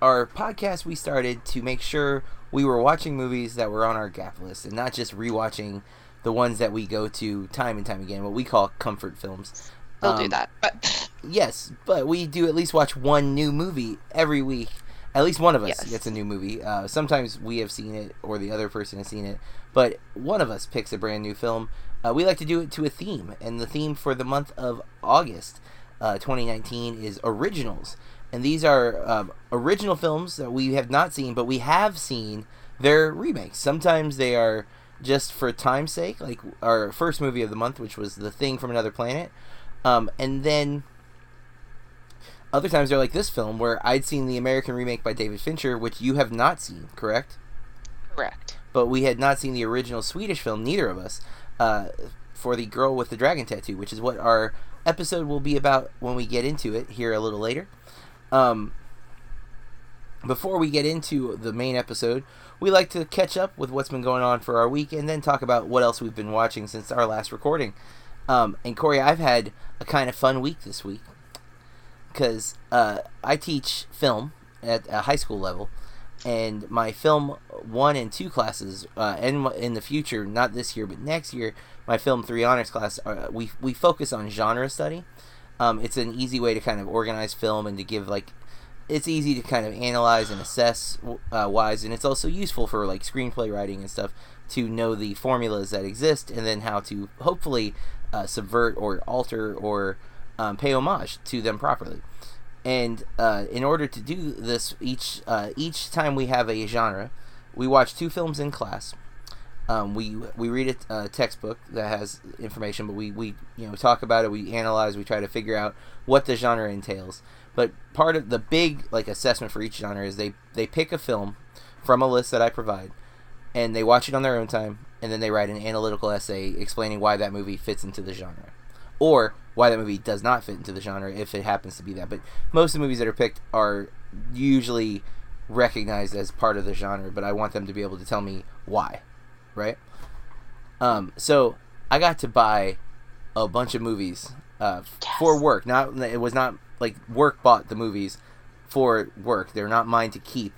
our podcast we started to make sure we were watching movies that were on our gap list and not just rewatching the ones that we go to time and time again, what we call comfort films. We'll Um, do that. But Yes, but we do at least watch one new movie every week. At least one of us Yes. gets a new movie. Uh, sometimes we have seen it, or the other person has seen it, but one of us picks a brand new film. Uh, we like to do it to a theme, and the theme for the month of August, uh, 2019, is originals. And these are um, original films that we have not seen, but we have seen their remakes. Sometimes they are just for time's sake, like our first movie of the month, which was The Thing from Another Planet. Um, and then other times they're like this film where I'd seen the American remake by David Fincher, which you have not seen, correct? correct. But we had not seen the original Swedish film, neither of us, uh, for the girl with the dragon tattoo, which is what our episode will be about when we get into it here a little later. Um, before we get into the main episode, we like to catch up with what's been going on for our week and then talk about what else we've been watching since our last recording. Um, and Corey, I've had a kind of fun week this week because uh, I teach film at a high school level, and my film one and two classes, uh, and in the future, not this year but next year, my film three honors class, uh, we we focus on genre study. Um, it's an easy way to kind of organize film and to give like it's easy to kind of analyze and assess uh, wise, and it's also useful for like screenplay writing and stuff to know the formulas that exist and then how to hopefully uh, subvert or alter or um, pay homage to them properly. And uh, in order to do this, each uh, each time we have a genre, we watch two films in class. Um, we we read a textbook that has information, but we, we you know talk about it, we analyze, we try to figure out what the genre entails. But part of the big like assessment for each genre is they they pick a film from a list that I provide, and they watch it on their own time, and then they write an analytical essay explaining why that movie fits into the genre, or why that movie does not fit into the genre if it happens to be that. But most of the movies that are picked are usually recognized as part of the genre, but I want them to be able to tell me why, right? Um, so I got to buy a bunch of movies uh, for work. Not it was not like work bought the movies for work. They're not mine to keep,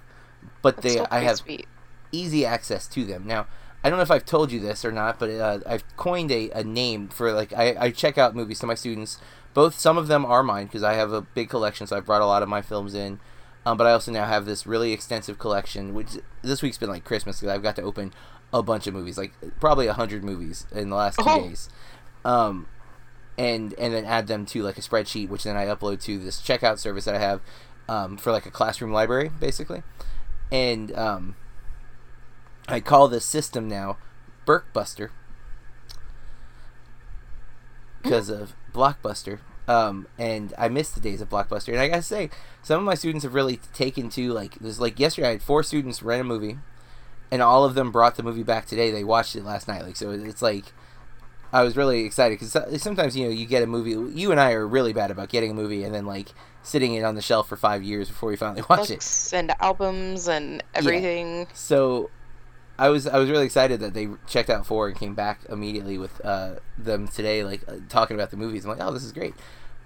but That's they I have sweet. easy access to them. Now, I don't know if I've told you this or not, but uh, I've coined a, a name for like I, I check out movies to my students. Both some of them are mine because I have a big collection, so I've brought a lot of my films in. Um, but I also now have this really extensive collection, which this week's been like Christmas because I've got to open a bunch of movies, like probably a hundred movies in the last two Oh. days. Um, and and then add them to like a spreadsheet, which then I upload to this checkout service that I have um, for like a classroom library, basically. And um, I call this system now Burkbuster because of Blockbuster. Um, and I miss the days of Blockbuster. And I gotta say, some of my students have really taken to like this. Like yesterday, I had four students rent a movie, and all of them brought the movie back today. They watched it last night. Like so, it's like I was really excited because sometimes you know you get a movie. You and I are really bad about getting a movie and then like sitting it on the shelf for five years before we finally watch it. Books and albums and everything. Yeah. So I was I was really excited that they checked out four and came back immediately with uh, them today, like uh, talking about the movies. I'm like, oh, this is great.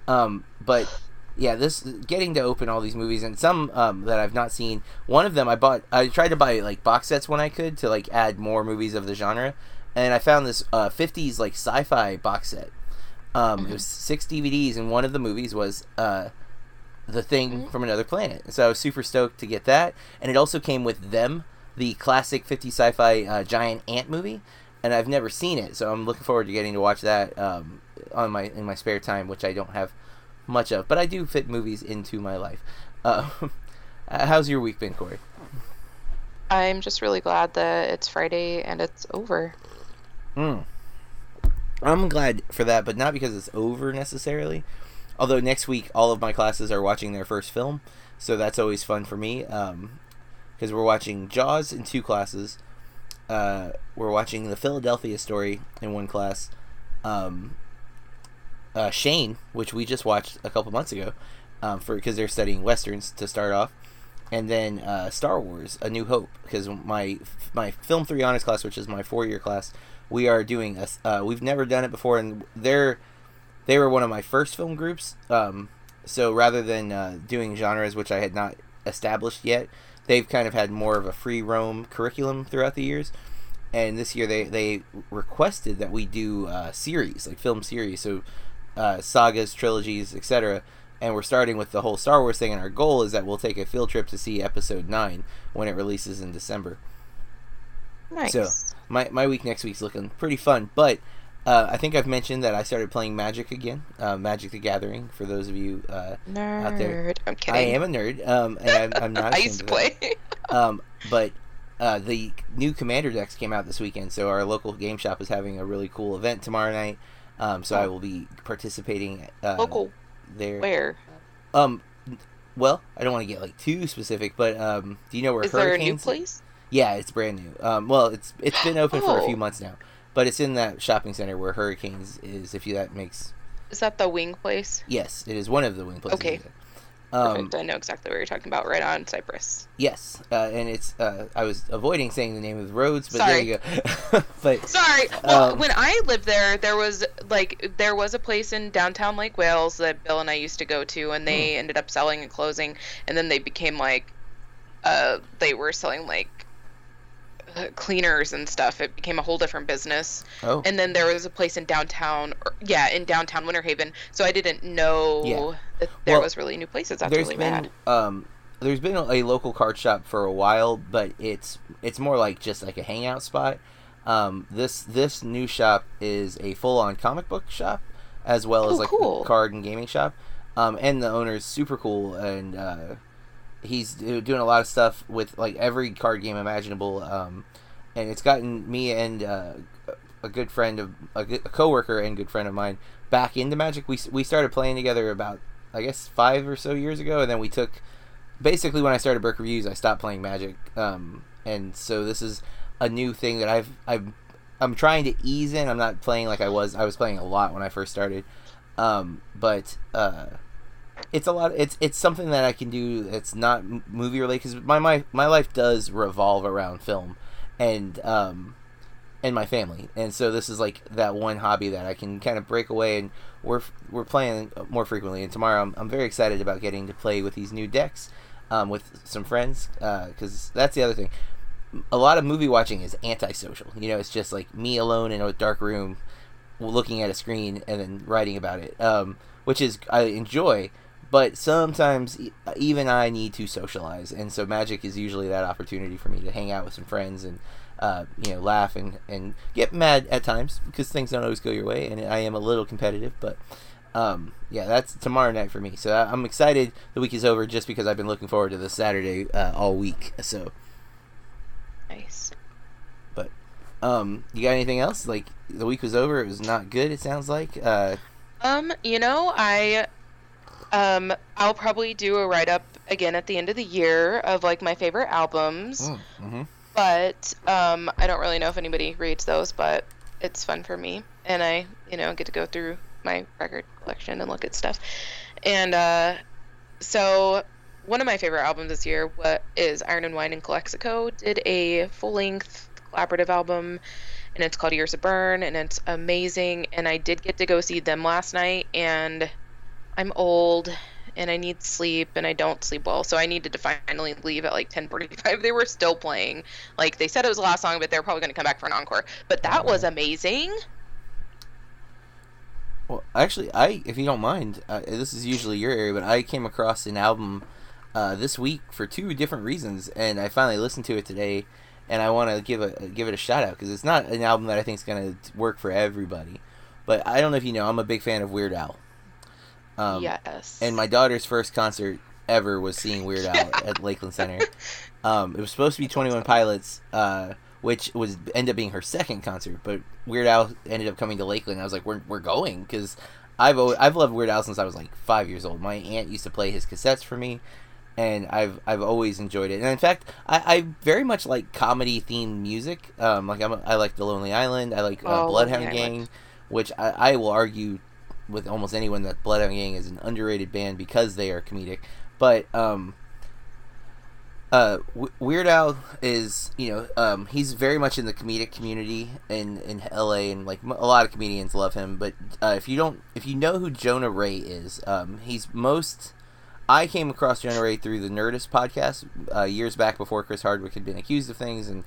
Um, but yeah, this getting to open all these movies and some um, that I've not seen. One of them I bought. I tried to buy like box sets when I could to like add more movies of the genre, and I found this uh, 50s like sci-fi box set. Um, It was six DVDs, and one of the movies was uh, the thing from another planet. So I was super stoked to get that, and it also came with them, the classic 50 sci-fi uh, giant ant movie, and I've never seen it, so I'm looking forward to getting to watch that um, on my in my spare time, which I don't have much of, but I do fit movies into my life. Uh, how's your week been, Corey? I'm just really glad that it's Friday and it's over. Mm. I'm glad for that, but not because it's over necessarily. Although next week all of my classes are watching their first film, so that's always fun for me. Um, because because we're watching Jaws in two classes. Uh, we're watching the Philadelphia story in one class. Um, uh, Shane, which we just watched a couple months ago, um, for because they're studying westerns to start off, and then uh, Star Wars: A New Hope because my my film three honors class, which is my four year class, we are doing a uh, we've never done it before, and they're they were one of my first film groups. Um, so rather than uh, doing genres which I had not established yet, they've kind of had more of a free roam curriculum throughout the years. And this year they, they requested that we do uh, series, like film series, so uh, sagas, trilogies, etc. And we're starting with the whole Star Wars thing, and our goal is that we'll take a field trip to see Episode Nine when it releases in December. Nice. So my my week next week's looking pretty fun, but uh, I think I've mentioned that I started playing Magic again, uh, Magic the Gathering. For those of you uh, Nerd. out there, I'm kidding. I am a nerd, um, and I'm, I'm not. I used to play. Um, but uh, the new Commander decks came out this weekend, so our local game shop is having a really cool event tomorrow night. Um, so I will be participating. Uh, Local there. where? Um, well, I don't want to get like too specific, but um, do you know where Is there a new Hurricanes? place? Yeah, it's brand new. Um, well, it's it's been open for a Oh. few months now, but it's in that shopping center where Hurricanes is. If you that makes Is that the wing place? yes, it is one of the wing places. Okay. Um, Perfect. I know exactly what you're talking about. Right on Cypress. yes, uh, and it's. Uh, I was avoiding saying the name of the roads, but Sorry. there you go. but Sorry. Well, Um, when I lived there, there was like there was a place in downtown Lake Wales that Bill and I used to go to, and Hmm. they ended up selling and closing, and then they became like, uh, they were selling like cleaners and stuff. It became a whole different business. oh, And then there was a place in downtown, or, yeah, in downtown Winter Haven. So I didn't know Yeah. that there Well, was really new places. That's there's really been bad. um, there's been a local card shop for a while, but it's it's more like just like a hangout spot. Um, this this new shop is a full on comic book shop, as well as Oh, like cool. a card and gaming shop. Um, and the owner's super cool, and uh, he's doing a lot of stuff with like every card game imaginable. Um, and it's gotten me and uh, a good friend of a, good, a coworker and good friend of mine back into Magic. We we started playing together about I guess five or so years ago, and then we took basically when I started Burke Reviews, I stopped playing Magic, um, and so this is a new thing that I've I've I'm trying to ease in. I'm not playing like I was. I was playing a lot when I first started, um, but uh, it's a lot. It's it's something that I can do. It's not movie related because my, my my life does revolve around film, and um, and my family, and so this is like that one hobby that I can kind of break away and we're we're playing more frequently. And tomorrow, I'm, I'm very excited about getting to play with these new decks um, with some friends because that's the other thing. A lot of movie watching is antisocial. You know, it's just like me alone in a dark room, looking at a screen and then writing about it, um, which is I enjoy. But sometimes even I need to socialize, and so Magic is usually that opportunity for me to hang out with some friends and uh, you know, laugh and, and get mad at times because things don't always go your way, and I am a little competitive. But um, yeah, that's tomorrow night for me. So I'm excited the week is over just because I've been looking forward to this Saturday uh, all week. So, Nice. but um, you got anything else? Like the week was over, it was not good. It sounds like. Uh, Um, you know, I um I'll probably do a write up again at the end of the year of like my favorite albums. mm-hmm. But um I don't really know if anybody reads those, but it's fun for me and I, you know, get to go through my record collection and look at stuff. And uh so one of my favorite albums this year what is Iron and Wine and Calexico did a full-length collaborative album and it's called Years of Burn, and it's amazing. And I did get to go see them last night, and I'm old and I need sleep, and I don't sleep well, so I needed to finally leave at like 10:45. They were still playing, like they said it was the last song, but they're probably going to come back for an encore. But that was amazing. Well, actually, I, if you don't mind, uh, this is usually your area, but I came across an album uh, this week for two different reasons, and I finally listened to it today, and I want to give a give it a shout out because it's not an album that I think is gonna work for everybody, but I don't know if you know, I'm a big fan of Weird Al. Um, yes. And my daughter's first concert ever was seeing Weird Al at Lakeland Center. Um, it was supposed to be Twenty One Pilots, uh, which was ended up being her second concert, but Weird Al ended up coming to Lakeland. I was like, "We're we're going," because I've always, I've loved Weird Al since I was like five years old. My aunt used to play his cassettes for me, and I've I've always enjoyed it. And in fact, I, I very much like comedy themed music. Um, like I'm, I like The Lonely Island. I like uh, Oh, Bloodhound Gang, Island. which I, I will argue with almost anyone that Blood Bloodhound Gang is an underrated band because they are comedic. But um, uh, Weird Al is you know um, he's very much in the comedic community in in L.A. and like a lot of comedians love him. But uh, if you don't, if you know who Jonah Ray is, um, he's most. I came across Jonah Ray through the Nerdist podcast uh, years back before Chris Hardwick had been accused of things, and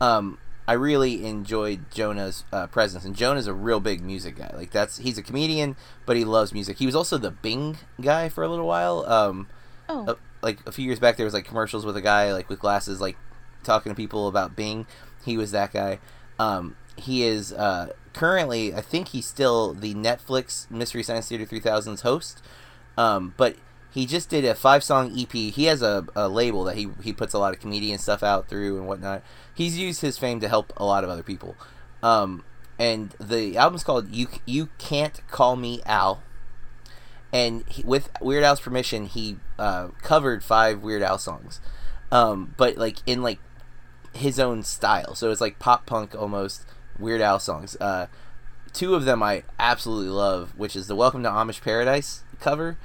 um, I really enjoyed Jonah's uh, presence. And Jonah's a real big music guy. Like that's he's a comedian, but he loves music. He was also the Bing guy for a little while. Um, Oh. uh, like a few years back there was like commercials with a guy like with glasses like talking to people about Bing. He was that guy. Um, he is uh, currently I think he's still the Netflix Mystery Science Theater 3000's host. Um, but he just did a five song EP. He has a, a label that he he puts a lot of comedian stuff out through and whatnot. He's used his fame to help a lot of other people. Um, and the album's called "You You Can't Call Me Al." and he, with Weird Al's permission, he uh, covered five Weird Al songs, um, but like in like his own style. So it's like pop punk almost Weird Al songs. Uh, two of them I absolutely love, which is the "Welcome to Amish Paradise" cover,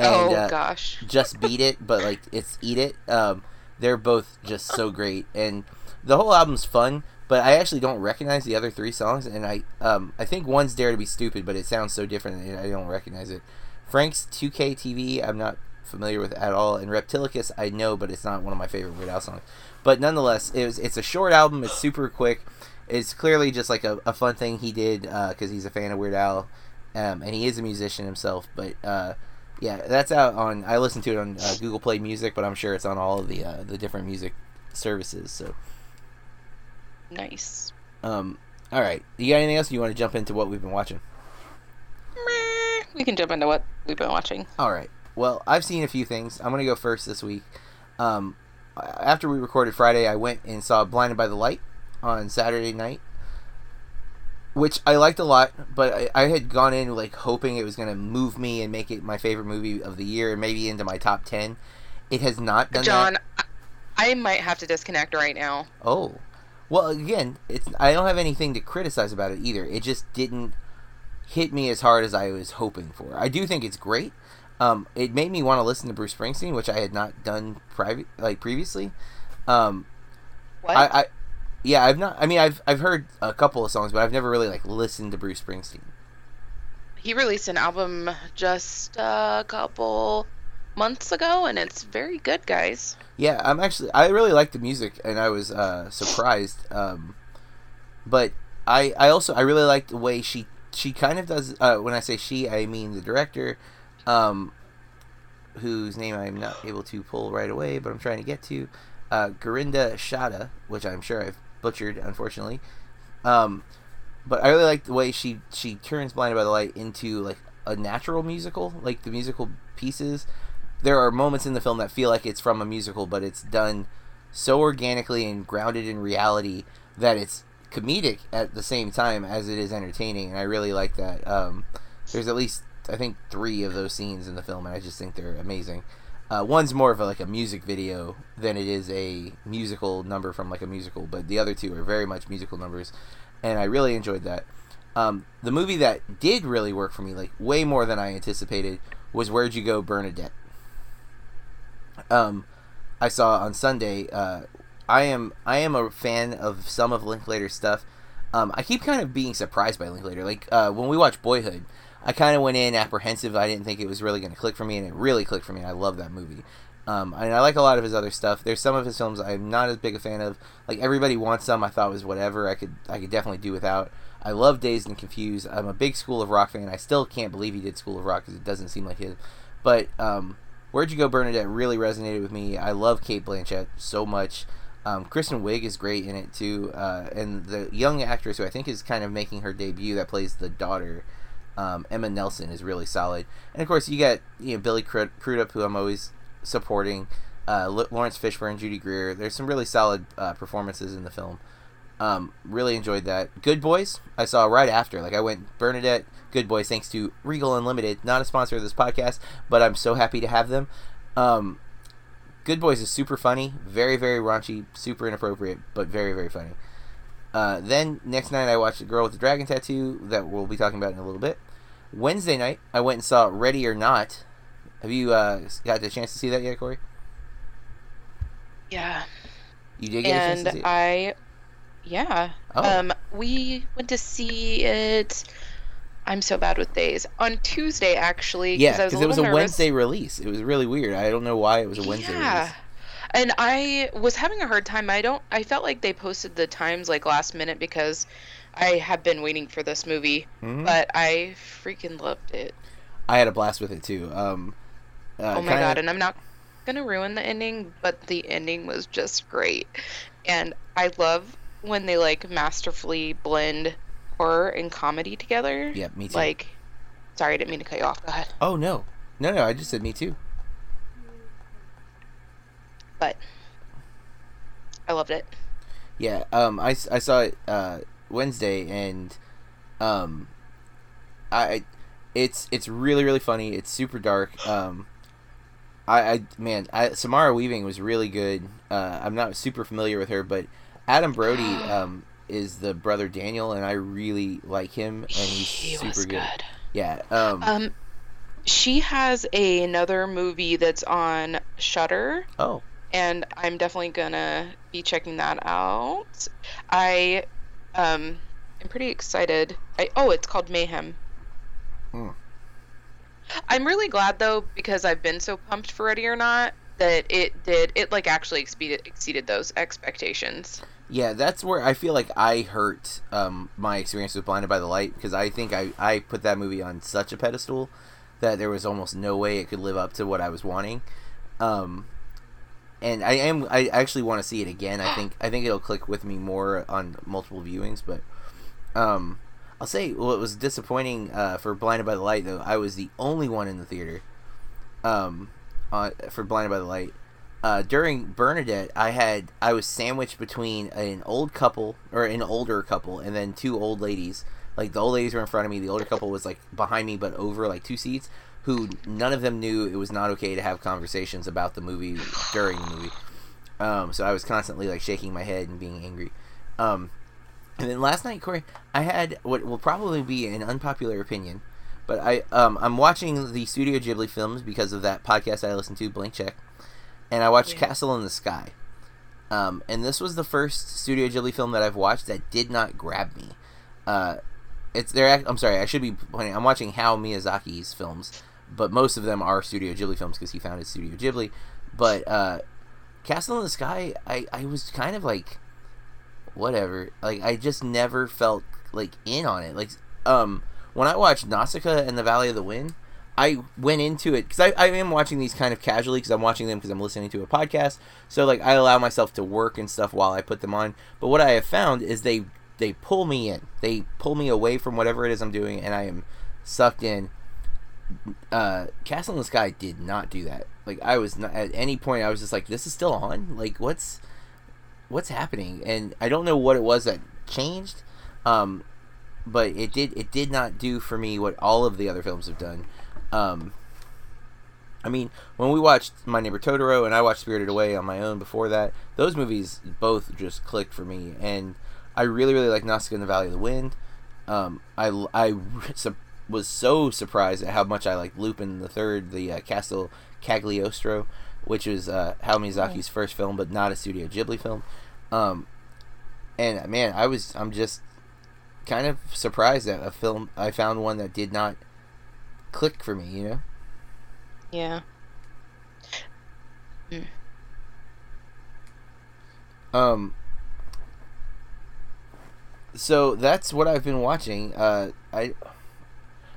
and oh uh, gosh. just beat it, but like it's eat it. Um, they're both just so great, and the whole album's fun. But I actually don't recognize the other three songs, and I um, I think one's "Dare to Be Stupid," but it sounds so different, and I don't recognize it. Frank's 2K TV, I'm not familiar with at all, and Reptilicus, I know, but it's not one of my favorite Weird Al songs. But nonetheless, it was it's a short album. It's super quick. It's clearly just like a, a fun thing he did because he's a fan of Weird Al, um, and he is a musician himself. But uh, yeah, that's out on. I listened to it on uh, Google Play Music, but I'm sure it's on all of the uh, the different music services. So, Nice. um, all right, you got anything else? You want to jump into what we've been watching? We can jump into what we've been watching. All right. Well, I've seen a few things. I'm gonna go first this week. Um, after we recorded Friday, I went and saw Blinded by the Light on Saturday night, which I liked a lot. But I, I had gone in like hoping it was gonna move me and make it my favorite movie of the year and maybe into my top ten. It has not done John, that. I I might have to disconnect right now. Oh, well, again, it's I don't have anything to criticize about it either. It just didn't hit me as hard as I was hoping for. I do think it's great. Um, it made me want to listen to Bruce Springsteen, which I had not done private like previously. Um, What? I, I, yeah, I've not. I mean, I've I've heard a couple of songs, but I've never really like listened to Bruce Springsteen. he released an album just a couple months ago, and it's very good, guys. Yeah, I'm actually I really like the music, and I was uh, surprised. Um, but I I also I really like the way she she kind of does. Uh, when I say she, I mean the director, um, whose name I'm not able to pull right away, but I'm trying to get to. Uh, Garinda Shada, which I'm sure I've butchered, unfortunately. Um, but I really like the way she she turns Blinded by the Light into like a natural musical, like the musical pieces. There are moments in the film that feel like it's from a musical, but it's done so organically and grounded in reality that it's comedic at the same time as it is entertaining, and I really like that. Um, there's at least I think three of those scenes in the film, and I just think they're amazing. Uh, one's more of a, like a music video than it is a musical number from like a musical, but the other two are very much musical numbers, and I really enjoyed that. Um, the movie that did really work for me, like way more than I anticipated, was Where'd You Go, Bernadette. Um, I saw on Sunday. Uh, I am I am a fan of some of Linklater's stuff. Um, I keep kind of being surprised by Linklater. Like uh, when we watch Boyhood, I kind of went in apprehensive. I didn't think it was really going to click for me, and it really clicked for me. I love that movie. Um, and I like a lot of his other stuff. There's some of his films I'm not as big a fan of. Like Everybody Wants Some, I thought was whatever. I could I could definitely do without. I love Dazed and Confused. I'm a big School of Rock fan. I still can't believe he did School of Rock because it doesn't seem like his. But um, Where'd You Go, Bernadette really resonated with me. I love Cate Blanchett so much. Um, Kristen Wiig is great in it too, uh, and the young actress who I think is kind of making her debut that plays the daughter, um, Emma Nelson, is really solid. And of course, you got you know Billy Crudup, who I'm always supporting, uh, Laurence Fishburne, Judy Greer. There's some really solid uh, performances in the film. Um, really enjoyed that. Good Boys, I saw right after. Like I went Bernadette, Good Boys, thanks to Regal Unlimited, not a sponsor of this podcast, but I'm so happy to have them. Um, Good Boys is super funny, very very raunchy, super inappropriate, but very very funny. Uh, then next night I watched The Girl with the Dragon Tattoo that we'll be talking about in a little bit. Wednesday night I went and saw Ready or Not. Have you uh, got the chance to see that yet, Corey? Yeah. You did get a chance And to see it. I, yeah. Oh. Um, we went to see it. I'm so bad with days. On Tuesday, actually. yeah, because it was a nervous. Wednesday release. It was really weird. I don't know why it was a Wednesday yeah. release. And I was having a hard time. I don't. I felt like they posted the times like last minute because I have been waiting for this movie, Mhm. but I freaking loved it. I had a blast with it too. Um, uh, oh my kinda- god! And I'm not gonna ruin the ending, but the ending was just great. And I love when they like masterfully blend horror and comedy together. Yeah, me too. Like, sorry, I didn't mean to cut you off. Go ahead. oh no, no, no! I just said me too. But I loved it. Yeah, um, I, I saw it uh, Wednesday, and um, I it's it's really really funny. It's super dark. Um, I, I man, I, Samara Weaving was really good. Uh, I'm not super familiar with her, but Adam Brody um, is the brother Daniel, and I really like him, and he's He super was good. good. Yeah. Um, Um, she has a, another movie that's on Shudder. oh, and I'm definitely gonna be checking that out. I um I'm pretty excited. I oh, it's called Mayhem. Hmm. I'm really glad though because I've been so pumped for Ready or Not that it did it like actually exceeded exceeded those expectations. Yeah, that's where I feel like I hurt um, my experience with Blinded by the Light because I think I, I put that movie on such a pedestal that there was almost no way it could live up to what I was wanting. Um, and I am I actually want to see it again. I think I think it'll click with me more on multiple viewings. But um, I'll say what was disappointing uh, for Blinded by the Light though I was the only one in the theater um, for Blinded by the Light uh, during Bernadette, I had I was sandwiched between an old couple or an older couple and then two old ladies. Like the old ladies were in front of me, the older couple was like behind me, but over like two seats. Who none of them knew it was not okay to have conversations about the movie during the movie. Um, so I was constantly like shaking my head and being angry. Um, and then last night, Corey, I had what will probably be an unpopular opinion, but I um, I'm watching the Studio Ghibli films because of that podcast I listened to, Blank Check and I watched Yeah. Castle in the Sky. Um, and this was the first Studio Ghibli film that I've watched that did not grab me. Uh, it's there. I'm sorry, I should be pointing. I'm watching Hayao Miyazaki's films, but most of them are Studio Ghibli films because he founded Studio Ghibli. But uh, Castle in the Sky, I I was kind of like, whatever. Like I just never felt like in on it. Like um, when I watched Nausicaa and the Valley of the Wind. I went into it because I, I am watching these kind of casually because I'm watching them because I'm listening to a podcast. So like I allow myself to work and stuff while I put them on. But what I have found is they they pull me in. They pull me away from whatever it is I'm doing, and I am sucked in. Uh, Castle in the Sky did not do that. Like I was not at any point. I was just like, this is still on. Like what's what's happening? And I don't know what it was that changed. Um, but it did it did not do for me what all of the other films have done. Um, I mean, when we watched My Neighbor Totoro and I watched Spirited Away on my own before that, those movies both just clicked for me, and I really, really like Nausicaa in the Valley of the Wind. Um, I, I was so surprised at how much I like Lupin the Third, the uh, Castle Cagliostro, which was uh, Hayao Miyazaki's first film, but not a Studio Ghibli film. Um, and man, I was I'm just kind of surprised that a film I found one that did not click for me, you know. Yeah. Um. So that's what I've been watching. Uh, I,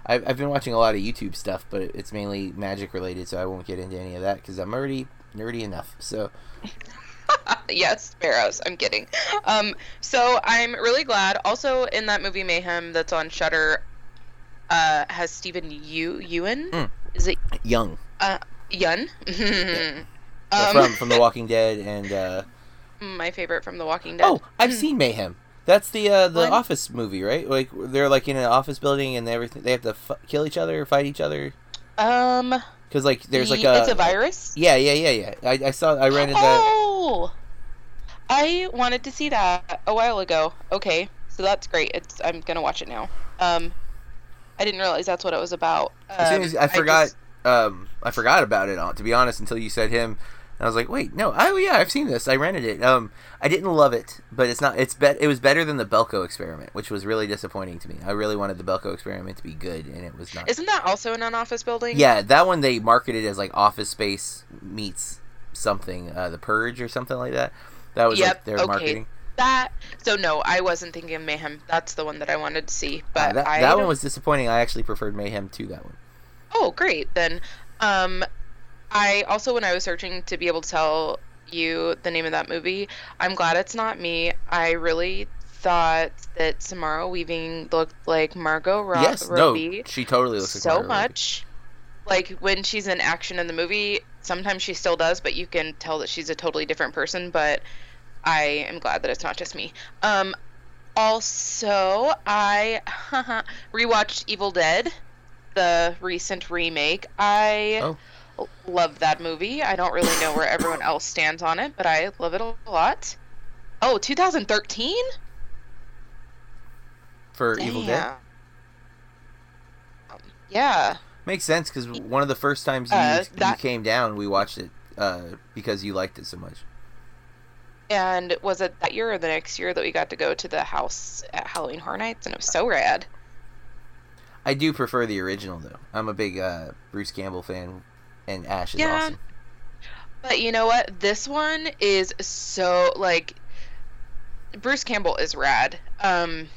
I've, I've been watching a lot of YouTube stuff, but it's mainly magic related, so I won't get into any of that because I'm already nerdy enough. So yes, sparrows. I'm kidding. Um, so I'm really glad. Also, in that movie Mayhem that's on Shudder, uh, has Steven Yu Ewan. Mm. Is it young uh Yun? Uh, um, from from The Walking Dead and uh, my favorite from The Walking Dead. oh, I've seen Mayhem. That's the uh, the? Office movie, right? Like they're like in an office building and everything. They have to f- kill each other, fight each other. Um, because like there's like a it's a virus. yeah yeah yeah yeah. I, I saw I rented that. Oh, I wanted to see that a while ago. Okay, so that's great. It's I'm gonna watch it now. Um, I didn't realize that's what it was about. As soon Um, as I forgot, just- um, I forgot about it. uh, To be honest, until you said him, I was like, wait, no, oh yeah, I've seen this. I rented it. Um, I didn't love it, but it's not. It's bet. It was better than the Belko experiment, which was really disappointing to me. I really wanted the Belko experiment to be good, and it was not. isn't that also in an office building? yeah, that one they marketed as like Office Space meets something, uh, the Purge or something like that. That was like Yep, their okay. marketing. That. So no, I wasn't thinking of Mayhem. That's the one that I wanted to see. But Uh, that I that one was disappointing. I actually preferred Mayhem to that one. Oh, great. Then, um, I also, when I was searching to be able to tell you the name of that movie, I'm glad it's not me. I really thought that Samara Weaving looked like Margot Ro- yes, Robbie no, she totally looks like so Robbie. much. Like when she's in action in the movie, sometimes she still does, but you can tell that she's a totally different person. But I am glad that it's not just me. Um, also, I rewatched Evil Dead, the recent remake. I Oh. Love that movie. I don't really know where everyone else stands on it, but I love it a lot. Oh, 2013? for Evil Dead. Yeah. Makes sense because one of the first times you, Uh, you came down, we watched it uh, because you liked it so much. And was it that year or the next year that we got to go to the house at Halloween Horror Nights? And it was so rad. I do prefer the original though. I'm a big uh, Bruce Campbell fan, and Ash is Yeah. awesome. But you know what? This one is so like Bruce Campbell is rad. Um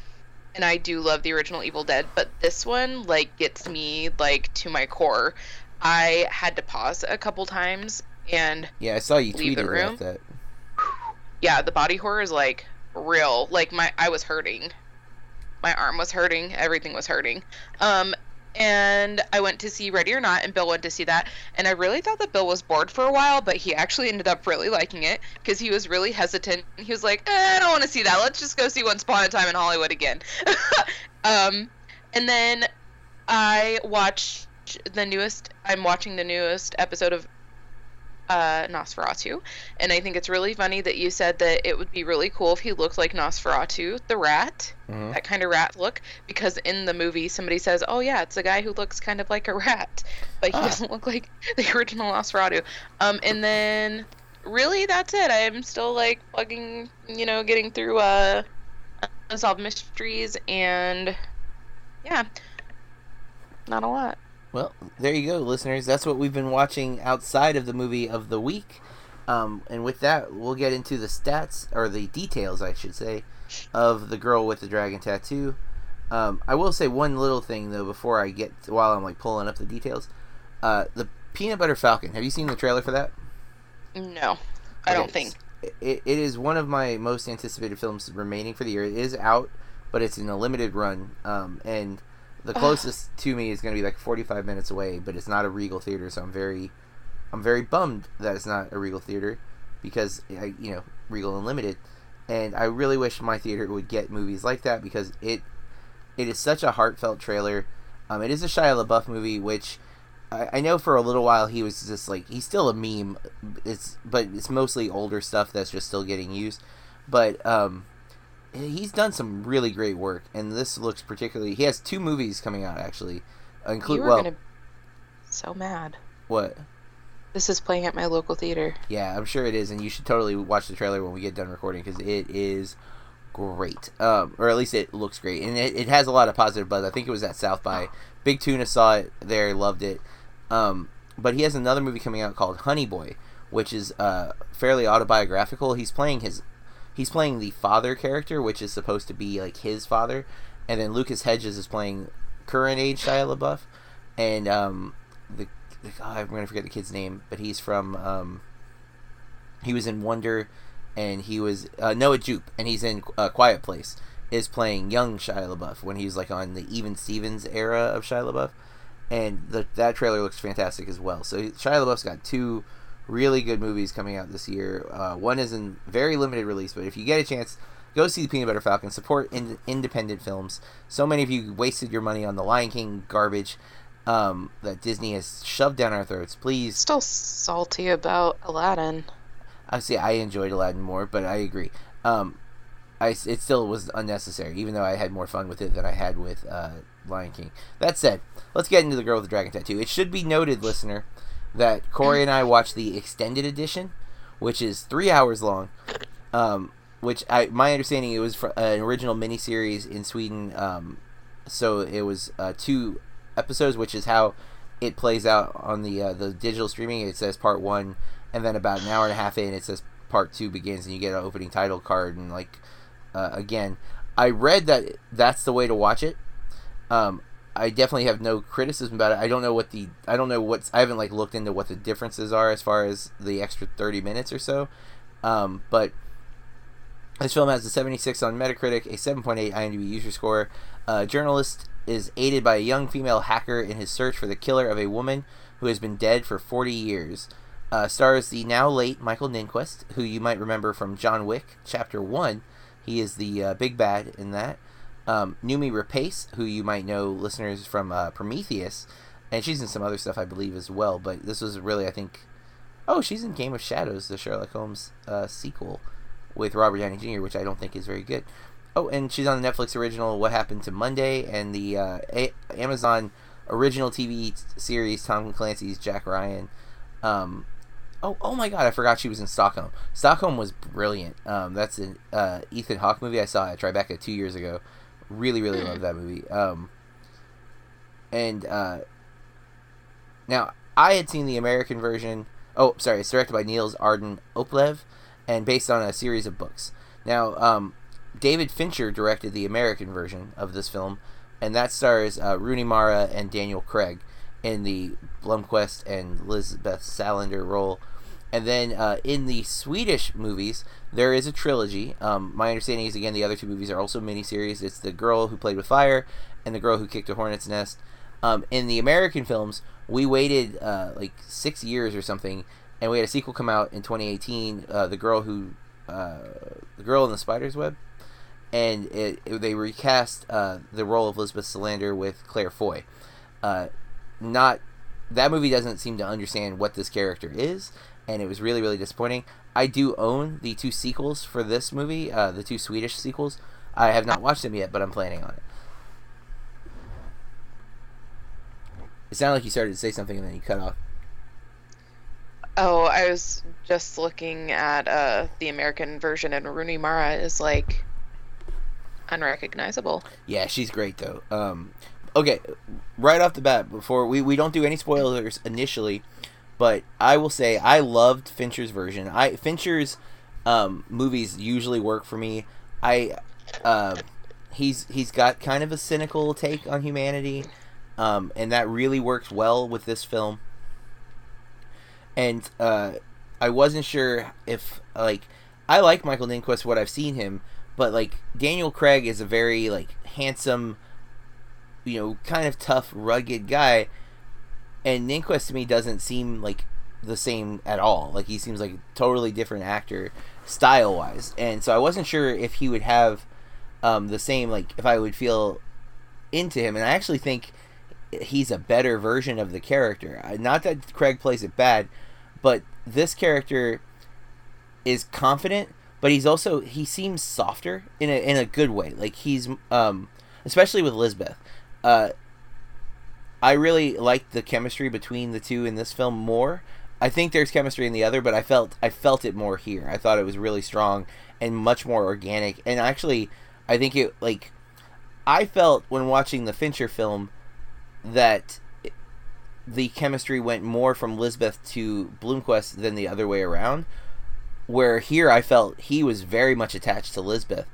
and I do love the original Evil Dead, but this one like gets me like to my core. I had to pause a couple times and Yeah, I saw you the room? about that. yeah, the body horror is like real. Like my I was hurting. My arm was hurting, everything was hurting. Um and I went to see Ready or Not and Bill went to see that and I really thought that Bill was bored for a while, but he actually ended up really liking it because he was really hesitant. He was like, eh, "I don't want to see that. Let's just go see Once Upon a Time in Hollywood again." um and then I watched the newest I'm watching the newest episode of uh, NOS4A2, and I think it's really funny that you said that it would be really cool if he looked like Nosferatu, the rat, Mhm. that kind of rat look, because in the movie somebody says, "Oh yeah, it's a guy who looks kind of like a rat," but he Ah. doesn't look like the original Nosferatu. Um, and then really that's it. I'm still like plugging, you know, getting through uh, unsolved mysteries, and yeah, not a lot. Well, there you go, listeners. That's what we've been watching outside of the movie of the week. Um, and with that, we'll get into the stats or the details, I should say, of the girl with the dragon tattoo. Um, I will say one little thing though before I get while I'm like pulling up the details. Uh, the peanut butter falcon. Have you seen the trailer for that? No, I don't think. It, it is one of my most anticipated films remaining for the year. It is out, but it's in a limited run. Um, and the closest to me is going to be like 45 minutes away, but it's not a Regal theater, so I'm very, I'm very bummed that it's not a Regal theater because I, you know, Regal Unlimited, and I really wish my theater would get movies like that because it, it is such a heartfelt trailer. Um, it is a Shia LaBeouf movie, which I, I know for a little while he was just like he's still a meme. It's but it's mostly older stuff that's just still getting used. But um, he's done some really great work, and this looks particularly. He has two movies coming out actually. Include well, gonna so mad. what? This is playing at my local theater. Yeah, I'm sure it is, and you should totally watch the trailer when we get done recording because it is great, um, or at least it looks great, and it, it has a lot of positive buzz. I think it was at South by. Big Tuna saw it there, loved it. Um, but he has another movie coming out called Honey Boy, which is uh, fairly autobiographical. He's playing his, he's playing the father character, which is supposed to be like his father, and then Lucas Hedges is playing current age Shia LaBeouf, and um, the, the oh, I'm gonna forget the kid's name, but he's from um, he was in Wonder, and he was uh, Noah Jupe, and he's in uh, Quiet Place. Is playing young Shia LaBeouf when he's like on the Even Stevens era of Shia LaBeouf, and the, that trailer looks fantastic as well. So Shia LaBeouf's got two really good movies coming out this year. Uh, one is in very limited release, but if you get a chance, go see the Peanut Butter Falcon. Support in- independent films. So many of you wasted your money on the Lion King garbage. um, that Disney has shoved down our throats. Please, Still salty about Aladdin. I see. I enjoyed Aladdin more, but I agree. Um, I it still was unnecessary, even though I had more fun with it than I had with uh, Lion King. That said, let's get into the Girl with the Dragon Tattoo. It should be noted, listener, that Corey and I watched the extended edition, which is three hours long. Um, which I my understanding it was for an original miniseries in Sweden. Um, so it was uh, two episodes, which is how it plays out on the uh, the digital streaming. It says part one, and then about an hour and a half in, it says part two begins, and you get an opening title card. And like uh, again, I read that that's the way to watch it. Um, I definitely have no criticism about it. I don't know what the I don't know what's I haven't like looked into what the differences are as far as the extra thirty minutes or so. Um, but this film has a 76 on Metacritic, a 7.8 IMDb user score. A journalist is aided by a young female hacker in his search for the killer of a woman who has been dead for 40 years. Uh, stars the now late Michael Nyqvist, who you might remember from John Wick Chapter 1. He is the uh, big bad in that. Um, Noomi Rapace, who you might know listeners from uh, Prometheus, and she's in some other stuff, I believe, as well. But this was really, I think, oh, she's in Game of Shadows, the Sherlock Holmes uh, sequel with Robert Downey Jr., which I don't think is very good. Oh, and she's on the Netflix original What Happened to Monday and the uh, A- Amazon original TV series Tom Clancy's Jack Ryan. Um, oh, oh my God, I forgot she was in Stockholm. Stockholm was brilliant. Um, that's an uh, Ethan Hawke movie I saw at Tribeca two years ago. Really, really love that movie. Um, and uh, now I had seen the American version. Oh, sorry, it's directed by Niels Arden Oplev and based on a series of books. Now, um, David Fincher directed the American version of this film, and that stars uh, Rooney Mara and Daniel Craig in the Blomkvist and Lisbeth Salander role. And then uh, in the Swedish movies, there is a trilogy. Um, my understanding is, again, the other two movies are also miniseries. It's The Girl Who Played with Fire and The Girl Who Kicked a Hornet's Nest. Um, in the American films, we waited uh, like six years or something and we had a sequel come out in 2018, uh, the girl who, uh, the girl in the spider's web, and it, it, they recast uh, the role of Elizabeth Salander with Claire Foy. Uh, not that movie doesn't seem to understand what this character is, and it was really really disappointing. I do own the two sequels for this movie, uh, the two Swedish sequels. I have not watched them yet, but I'm planning on it. It sounded like you started to say something and then you cut off. Oh, I was just looking at uh, the American version, and Rooney Mara is like unrecognizable. Yeah, she's great though. Um, okay, right off the bat, before we, we don't do any spoilers initially, but I will say I loved Fincher's version. I Fincher's um, movies usually work for me. I uh, he's he's got kind of a cynical take on humanity, um, and that really works well with this film and uh, I wasn't sure if like I like Michael Nyqvist what I've seen him, but like Daniel Craig is a very like handsome, you know, kind of tough, rugged guy, and Nyqvist to me doesn't seem like the same at all. Like he seems like a totally different actor style wise, and so I wasn't sure if he would have um, the same like if I would feel into him, and I actually think he's a better version of the character. Not that Craig plays it bad, but this character is confident, but he's also he seems softer in a in a good way. Like he's um especially with Lisbeth. Uh I really liked the chemistry between the two in this film more. I think there's chemistry in the other, but I felt I felt it more here. I thought it was really strong and much more organic. And actually, I think it like I felt when watching the Fincher film that the chemistry went more from Lisbeth to Blomkvist than the other way around. Where here I felt he was very much attached to Lisbeth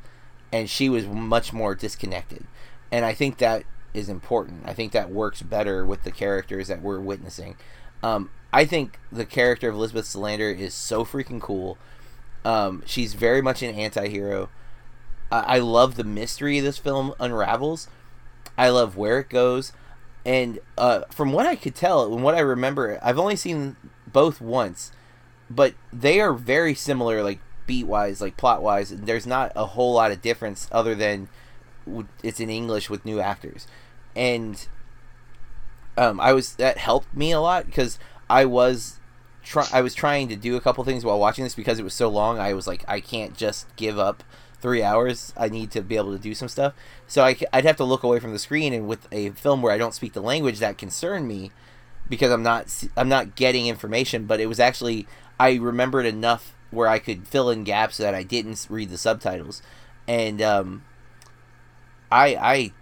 and she was much more disconnected. And I think that is important. I think that works better with the characters that we're witnessing. Um, I think the character of Elizabeth Salander is so freaking cool. Um, she's very much an anti hero. I-, I love the mystery this film unravels. I love where it goes and uh, from what I could tell and what I remember, I've only seen both once, but they are very similar, like beat wise, like plot wise. There's not a whole lot of difference other than it's in English with new actors, and um, I was that helped me a lot because I was try I was trying to do a couple things while watching this because it was so long. I was like, I can't just give up three hours. I need to be able to do some stuff. So I, would have to look away from the screen, and with a film where I don't speak the language that concerned me, because I'm not I'm not getting information. But it was actually I remembered enough where I could fill in gaps that I didn't read the subtitles, and um, I I